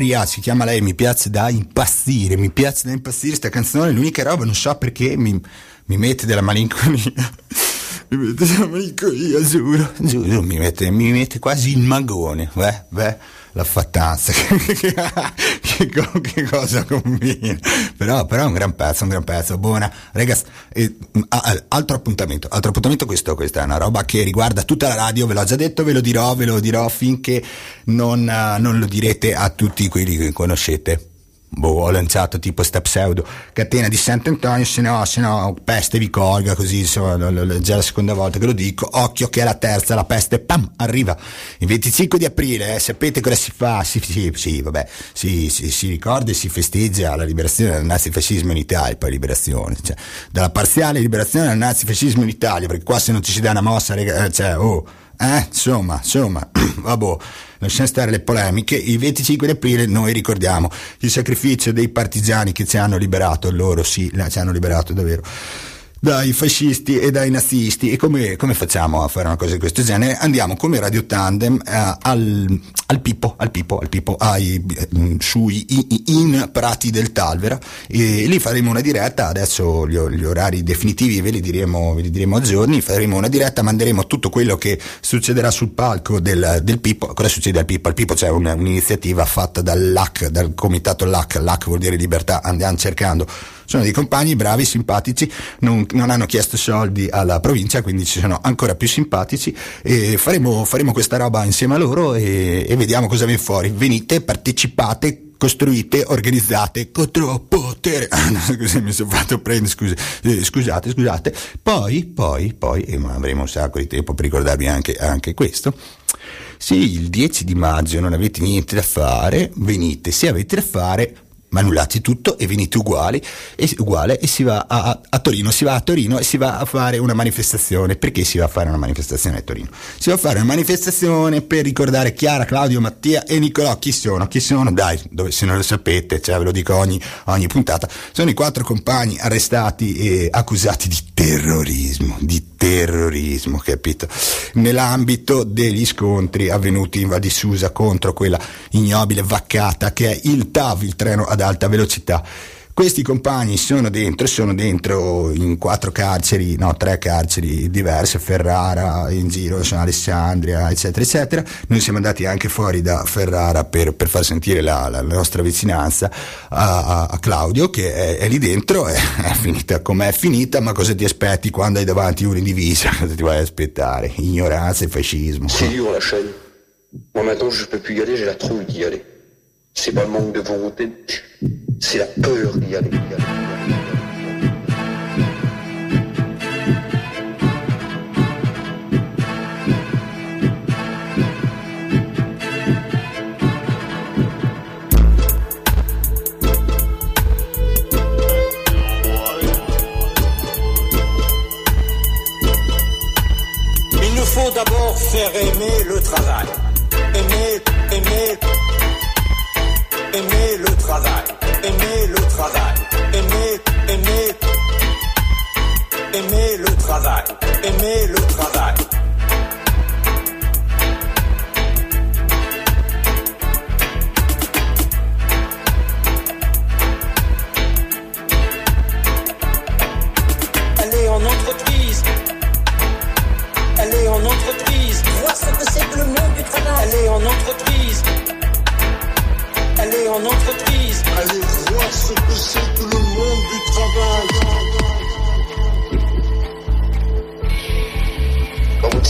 Area si chiama lei, mi piace da impazzire, mi piace da impazzire sta canzone, l'unica roba, non so perché mi, mi mette della malinconia. [LAUGHS] Mi mette della malinconia, giuro, giuro, mi mette, mi mette quasi il magone, beh, beh, la fattanza, [LAUGHS] che, che, che, cosa combina, però, però è un gran pezzo, un gran pezzo, buona, ragazzi, eh, altro appuntamento, altro appuntamento questo, questa è una roba che riguarda tutta la radio, ve l'ho già detto, ve lo dirò, ve lo dirò finché non, non lo direte a tutti quelli che conoscete boh, ho lanciato tipo sta pseudo catena di Sant'Antonio, se no, se no peste vi colga, così insomma, già la seconda volta che lo dico, occhio che è la terza, la peste, pam, arriva. Il 25 di aprile, eh, sapete cosa si fa? Sì, sì, sì vabbè, si, si, si ricorda e si festeggia la liberazione del nazifascismo in Italia, poi liberazione, cioè, dalla parziale liberazione del nazifascismo in Italia, perché qua se non ci si dà una mossa, eh, cioè, oh, eh, insomma, insomma, [CLEARS THROAT] vabbè lasciamo stare le polemiche, il 25 di aprile noi ricordiamo il sacrificio dei partigiani che ci hanno liberato, loro sì, ci hanno liberato davvero dai fascisti e dai nazisti. E come, come, facciamo a fare una cosa di questo genere? Andiamo come Radio Tandem eh, al, al, Pippo, al Pippo, al Pippo ai, mm, sui, in Prati del Talvera. E lì faremo una diretta, adesso gli, gli orari definitivi ve li, diremo, ve li diremo a giorni, faremo una diretta, manderemo tutto quello che succederà sul palco del, del Pippo, cosa succede al Pippo? Al Pippo c'è un, un'iniziativa fatta dall'AC, dal comitato LAC, LAC vuol dire libertà, andiamo cercando sono dei compagni bravi, simpatici, non, non, hanno chiesto soldi alla provincia, quindi ci sono ancora più simpatici e faremo, faremo questa roba insieme a loro e, e vediamo cosa viene fuori. Venite, partecipate, costruite, organizzate contro potere. [LAUGHS] Scusa, mi sono fatto prendere, scusa, eh, scusate, scusate. Poi, poi, poi, e avremo un sacco di tempo per ricordarvi anche, anche questo. Sì, il 10 di maggio non avete niente da fare, venite, se avete da fare ma annullate tutto e venite uguali e, uguale e si va a, a, Torino, si va a Torino e si va a fare una manifestazione. Perché si va a fare una manifestazione a Torino? Si va a fare una manifestazione per ricordare Chiara, Claudio, Mattia e Nicolò. Chi sono? Chi sono? Dai, dove, se non lo sapete, cioè ve lo dico ogni, ogni puntata, sono i quattro compagni arrestati e accusati di terrorismo, di terrorismo, capito? Nell'ambito degli scontri avvenuti in Val di Susa contro quella ignobile vaccata che è il TAV, il treno ad alta velocità. Questi compagni sono dentro, sono dentro in quattro carceri, no, tre carceri diverse, Ferrara, in giro, sono Alessandria, eccetera, eccetera. Noi siamo andati anche fuori da Ferrara per, per far sentire la, la, nostra vicinanza a, a Claudio, che è, è, lì dentro, è, è finita com'è finita, ma cosa ti aspetti quando hai davanti uno in divisa? [LAUGHS] Cosa ti vai ad aspettare? Ignoranza e fascismo. C'est dur la chaîne. Moi maintenant je peux plus y aller, la trouille d'y aller. C'est pas le manque de volonté, c'est la peur d'y aller. Il nous faut d'abord faire aimer le travail. Aimer le travail, aimer le travail. Aller en entreprise, aller en entreprise, Voir ce que c'est que le monde du travail. aller en entreprise, aller en entreprise. Allez voir ce que c'est que le monde du travail.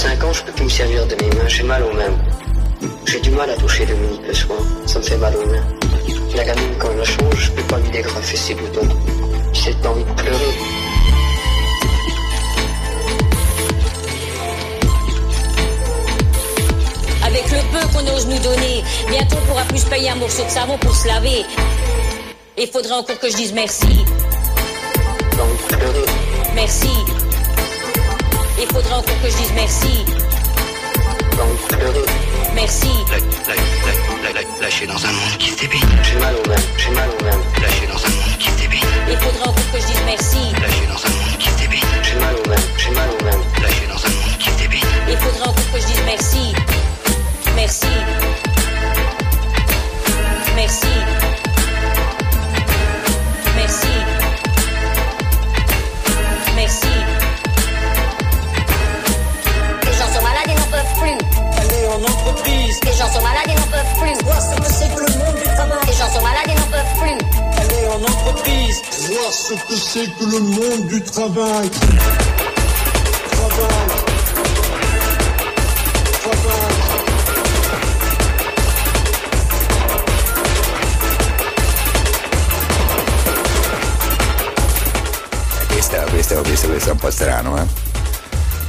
5 ans, je peux plus me servir de mes mains, j'ai mal aux mains. J'ai du mal à toucher Dominique le soir, ça me fait mal aux mains. La gamine, quand elle change, je peux pas lui dégrafer ses boutons. J'ai envie de pleurer. Avec le peu qu'on ose nous donner, bientôt on pourra plus payer un morceau de savon pour se laver. Il faudrait encore que je dise merci. J'ai envie de pleurer. Merci. Il faudrait encore que je dise merci. Merci. Lâché dans un monde qui s'ébille. J'ai mal aux mains, j'ai mal aux mains. Lâché dans un monde qui s'ébille. Il faudrait encore que je dise merci. Lâché dans un monde qui s'ébille. J'ai mal aux mains, j'ai mal aux mains. Lâché dans un monde qui s'ébille. Il faudrait encore que je dise. Merci. Merci. Dise. Voir ce que c'est que le monde du travail. Travail. Travail. Questo, questo, questo, questo è un po' strano, eh.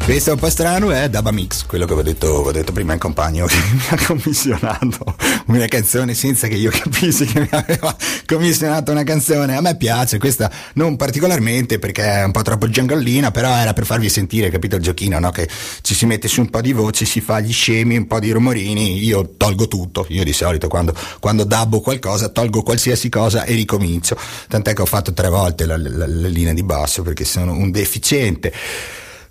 Questo è un po' strano, è Daba Mix, quello che avevo detto, detto prima in compagno [LAUGHS] che mi ha commissionato una canzone senza che io capissi che mi aveva commissionato una canzone. A me piace, questa non particolarmente perché è un po' troppo giangallina, però era per farvi sentire, capito il giochino, no? Che ci si mette su un po' di voce, si fa gli scemi, un po' di rumorini, io tolgo tutto, io di solito quando, quando dabbo qualcosa tolgo qualsiasi cosa e ricomincio. Tant'è che ho fatto tre volte la, la, la linea di basso perché sono un deficiente.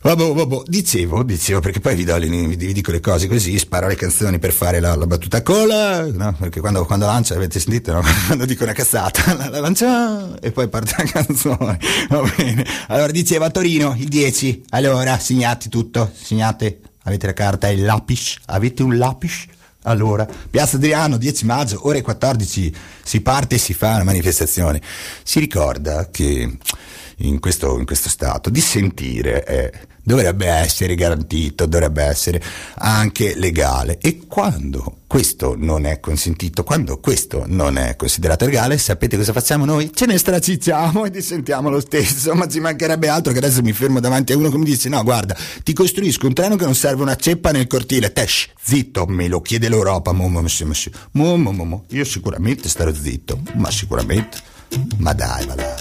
Vabbè, vabbè, dicevo, dicevo, perché poi vi, do vi, dico le cose così, sparo le canzoni per fare la, la battuta cola, no? Perché quando, quando lancia, avete sentito, no? [LAUGHS] Quando dico una cazzata, [LAUGHS] la, la lancia e poi parte la canzone. [LAUGHS] Va bene. Allora, dicevo a Torino, il 10. Allora, segnate tutto, segnate. Avete la carta e il lapis? Avete un lapis? Allora, Piazza Adriano, 10 maggio, ore 14, si parte e si fa una manifestazione. Si ricorda che in questo, in questo stato di sentire eh, dovrebbe essere garantito, dovrebbe essere anche legale. E quando questo non è consentito, quando questo non è considerato legale, sapete cosa facciamo noi? Ce ne stracicciamo e dissentiamo lo stesso, ma ci mancherebbe altro che adesso mi fermo davanti a uno che mi dice no guarda, ti costruisco un treno che non serve una ceppa nel cortile, tesh, zitto, me lo chiede l'Europa, mo, mo, mo, mo, mo, mo. io sicuramente starò zitto, ma sicuramente, ma dai, ma dai.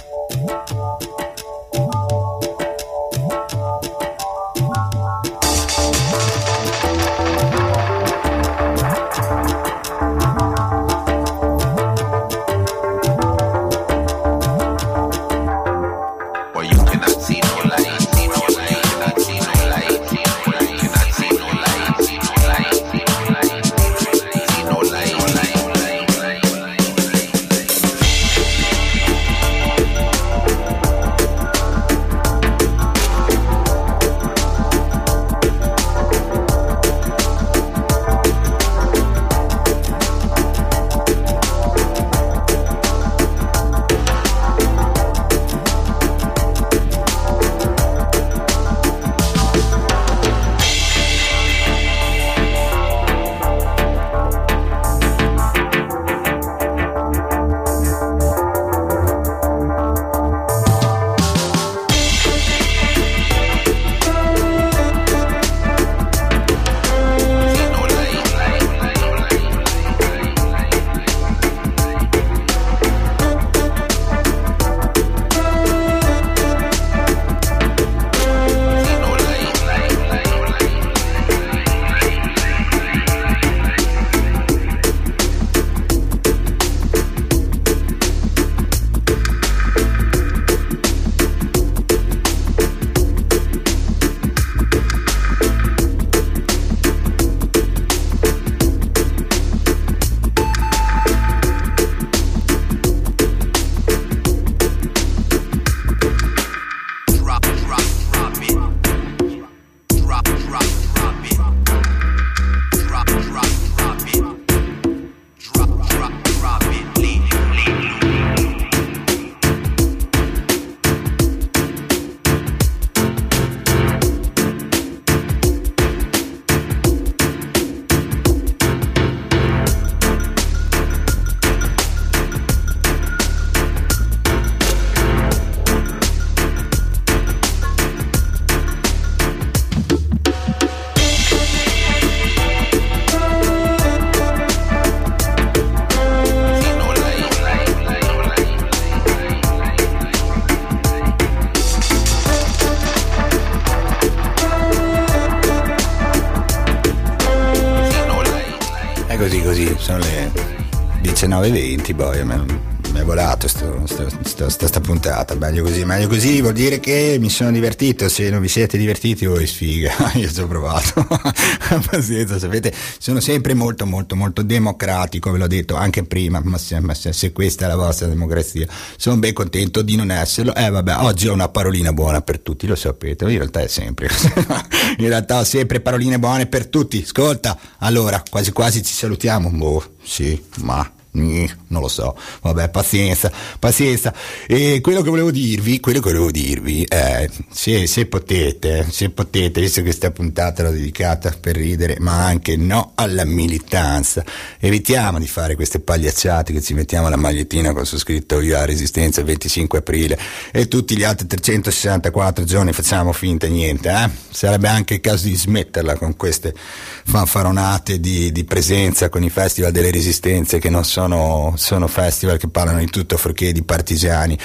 19.20 poi a me mi è volato sto, sto, sto, sta, sta puntata, meglio così, meglio così, vuol dire che mi sono divertito, se non vi siete divertiti voi sfiga, [LAUGHS] io ci ho provato, [LAUGHS] pazienza, sapete, sono sempre molto molto molto democratico, ve l'ho detto anche prima, ma se, ma se, se questa è la vostra democrazia, sono ben contento di non esserlo, eh vabbè, oggi ho una parolina buona per tutti, lo sapete, in realtà è sempre, [LAUGHS] in realtà ho sempre paroline buone per tutti, ascolta, allora, quasi quasi ci salutiamo, boh, sì, ma non lo so, vabbè, pazienza, pazienza. E quello che volevo dirvi, quello che volevo dirvi è, se, se potete, se potete, visto che questa puntata l'ho dedicata per ridere, ma anche no alla militanza, evitiamo di fare queste pagliacciate che ci mettiamo la magliettina con su scritto io a Resistenza il 25 aprile e tutti gli altri 364 giorni facciamo finta niente, eh? Sarebbe anche il caso di smetterla con queste fanfaronate di, di presenza con i festival delle resistenze che non sono, sono festival che parlano di tutto fuorché di partigiani,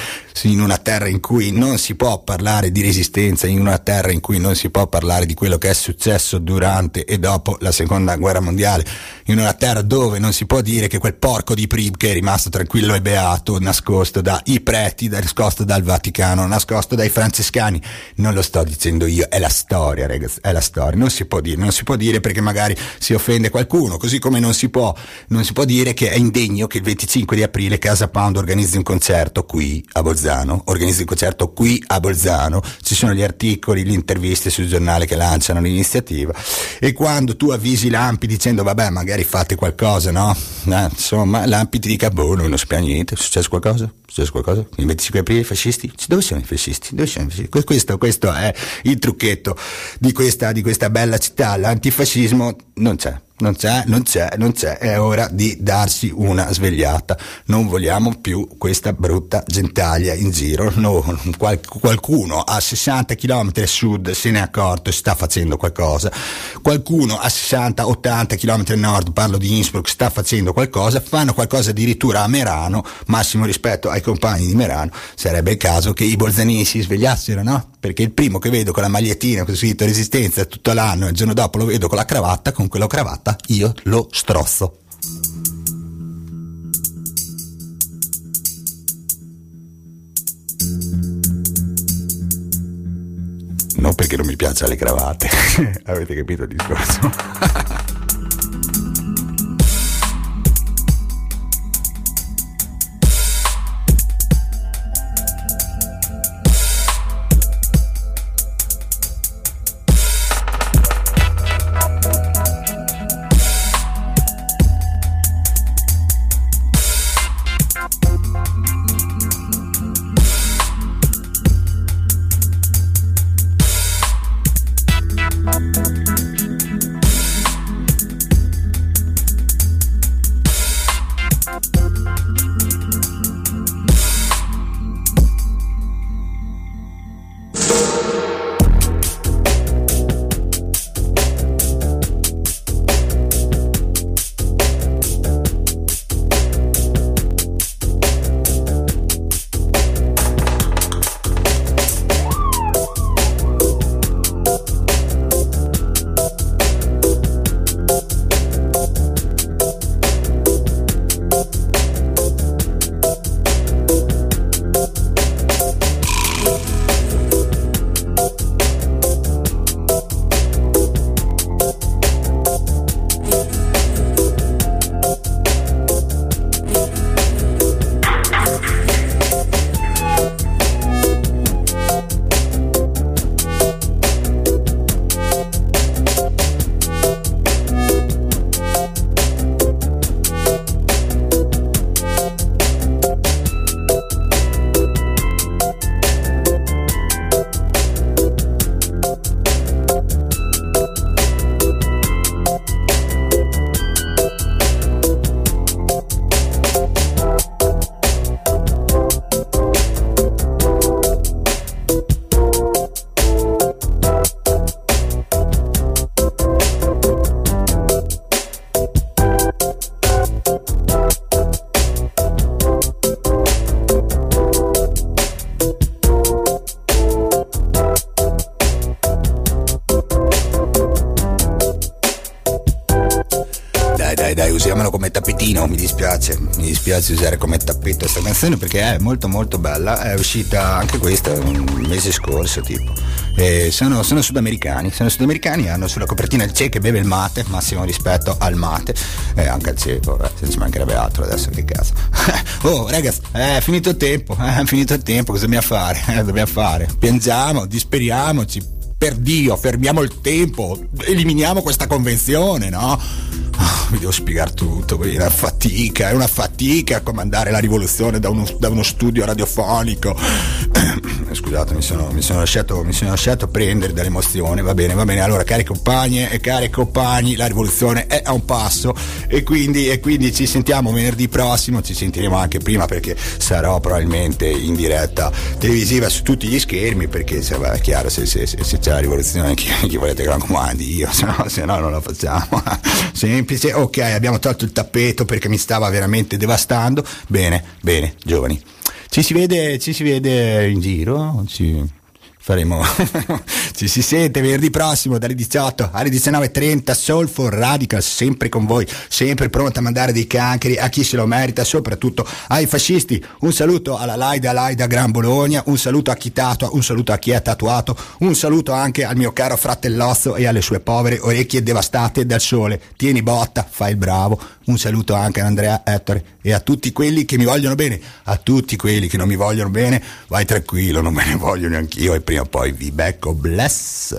in una terra in cui non si può parlare di resistenza, in una terra in cui non si può parlare di quello che è successo durante e dopo la seconda guerra mondiale, in una terra dove non si può dire che quel porco di Prib che è rimasto tranquillo e beato, nascosto dai preti, nascosto dal Vaticano, nascosto dai francescani, non lo sto dicendo io, è la storia, ragazzi, è la storia, non si può dire, non si può dire perché magari si offende qualcuno, così come non si può, non si può dire che è indegno che il 25 di aprile Casa Pound organizzi un concerto qui a Bolzano, organizzi un concerto qui a Bolzano, ci sono gli articoli, le interviste sul giornale che lanciano l'iniziativa e quando tu avvisi Lampi dicendo vabbè magari fate qualcosa, no? Eh, insomma, Lampi ti dica boh, noi non sappiamo niente, è successo qualcosa? Qualcosa? Il 25 aprile i fascisti? Dove sono i fascisti? Dove sono i fascisti? Questo, questo è il trucchetto di questa, di questa bella città, l'antifascismo non c'è. Non c'è, non c'è, non c'è, è ora di darsi una svegliata. Non vogliamo più questa brutta gentaglia in giro. No, qual- qualcuno a 60 km a sud se ne è accorto e sta facendo qualcosa. Qualcuno a 60-80 km a nord, parlo di Innsbruck, sta facendo qualcosa. Fanno qualcosa addirittura a Merano. Massimo rispetto ai compagni di Merano. Sarebbe il caso che i bolzanini si svegliassero, no? Perché il primo che vedo con la magliettina con scritto resistenza tutto l'anno e il giorno dopo lo vedo con la cravatta, con quella cravatta io lo strozzo. Non perché non mi piacciono le cravatte, [LAUGHS] avete capito il discorso? [LAUGHS] dispiace usare come tappeto questa canzone perché è molto molto bella, è uscita anche questa un mese scorso tipo. E sono, sono sudamericani, sono sudamericani, hanno sulla copertina il Che beve il mate, massimo rispetto al mate, e anche al vabbè, se ci mancherebbe altro adesso che cazzo. [LAUGHS] oh ragazzi, è finito il tempo, è finito il tempo, cosa dobbiamo fare? [LAUGHS] Dobbiamo fare? Piangiamo, disperiamoci, per Dio, fermiamo il tempo, eliminiamo questa convenzione, no? Mi devo spiegare tutto, è una fatica, è una fatica comandare la rivoluzione da uno, da uno studio radiofonico. [CLEARS THROAT] Scusate, mi sono, mi, sono lasciato, mi sono lasciato prendere dall'emozione, va bene, va bene. Allora, cari compagni e cari compagni, la rivoluzione è a un passo e quindi, e quindi ci sentiamo venerdì prossimo, ci sentiremo anche prima perché sarò probabilmente in diretta televisiva su tutti gli schermi perché se, beh, è chiaro se, se, se, c'è la rivoluzione chi, chi volete che la comandi io, [LAUGHS] se no, se no non la facciamo. [LAUGHS] Semplice, ok, abbiamo tolto il tappeto perché mi stava veramente devastando. Bene, bene, giovani. Ci si vede, ci si vede in giro? Ci faremo [LAUGHS] ci si sente venerdì prossimo dalle 18 alle 19.30 Soulful Radical sempre con voi sempre pronto a mandare dei cancri a chi se lo merita soprattutto ai fascisti un saluto alla Laida Laida Gran Bologna un saluto a chi tatua un saluto a chi è tatuato un saluto anche al mio caro fratellozzo e alle sue povere orecchie devastate dal sole tieni botta fai il bravo un saluto anche ad Andrea Ettore e a tutti quelli che mi vogliono bene. A tutti quelli che non mi vogliono bene vai tranquillo non me ne voglio neanch'io e prima o poi vi becco bless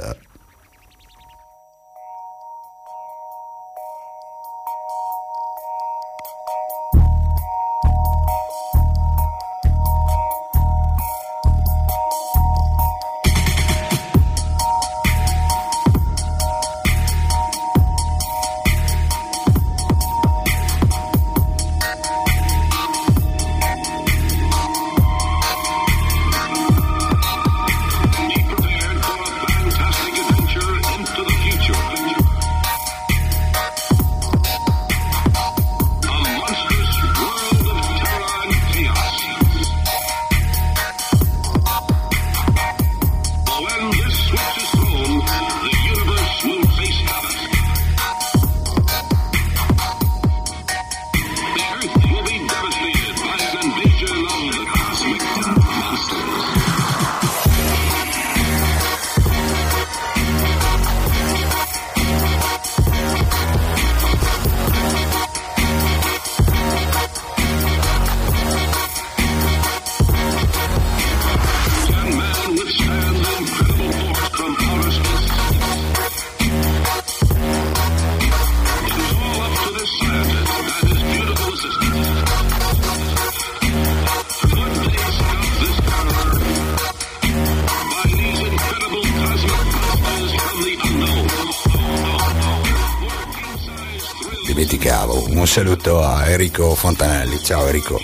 saluto a Enrico Fontanelli. Ciao Enrico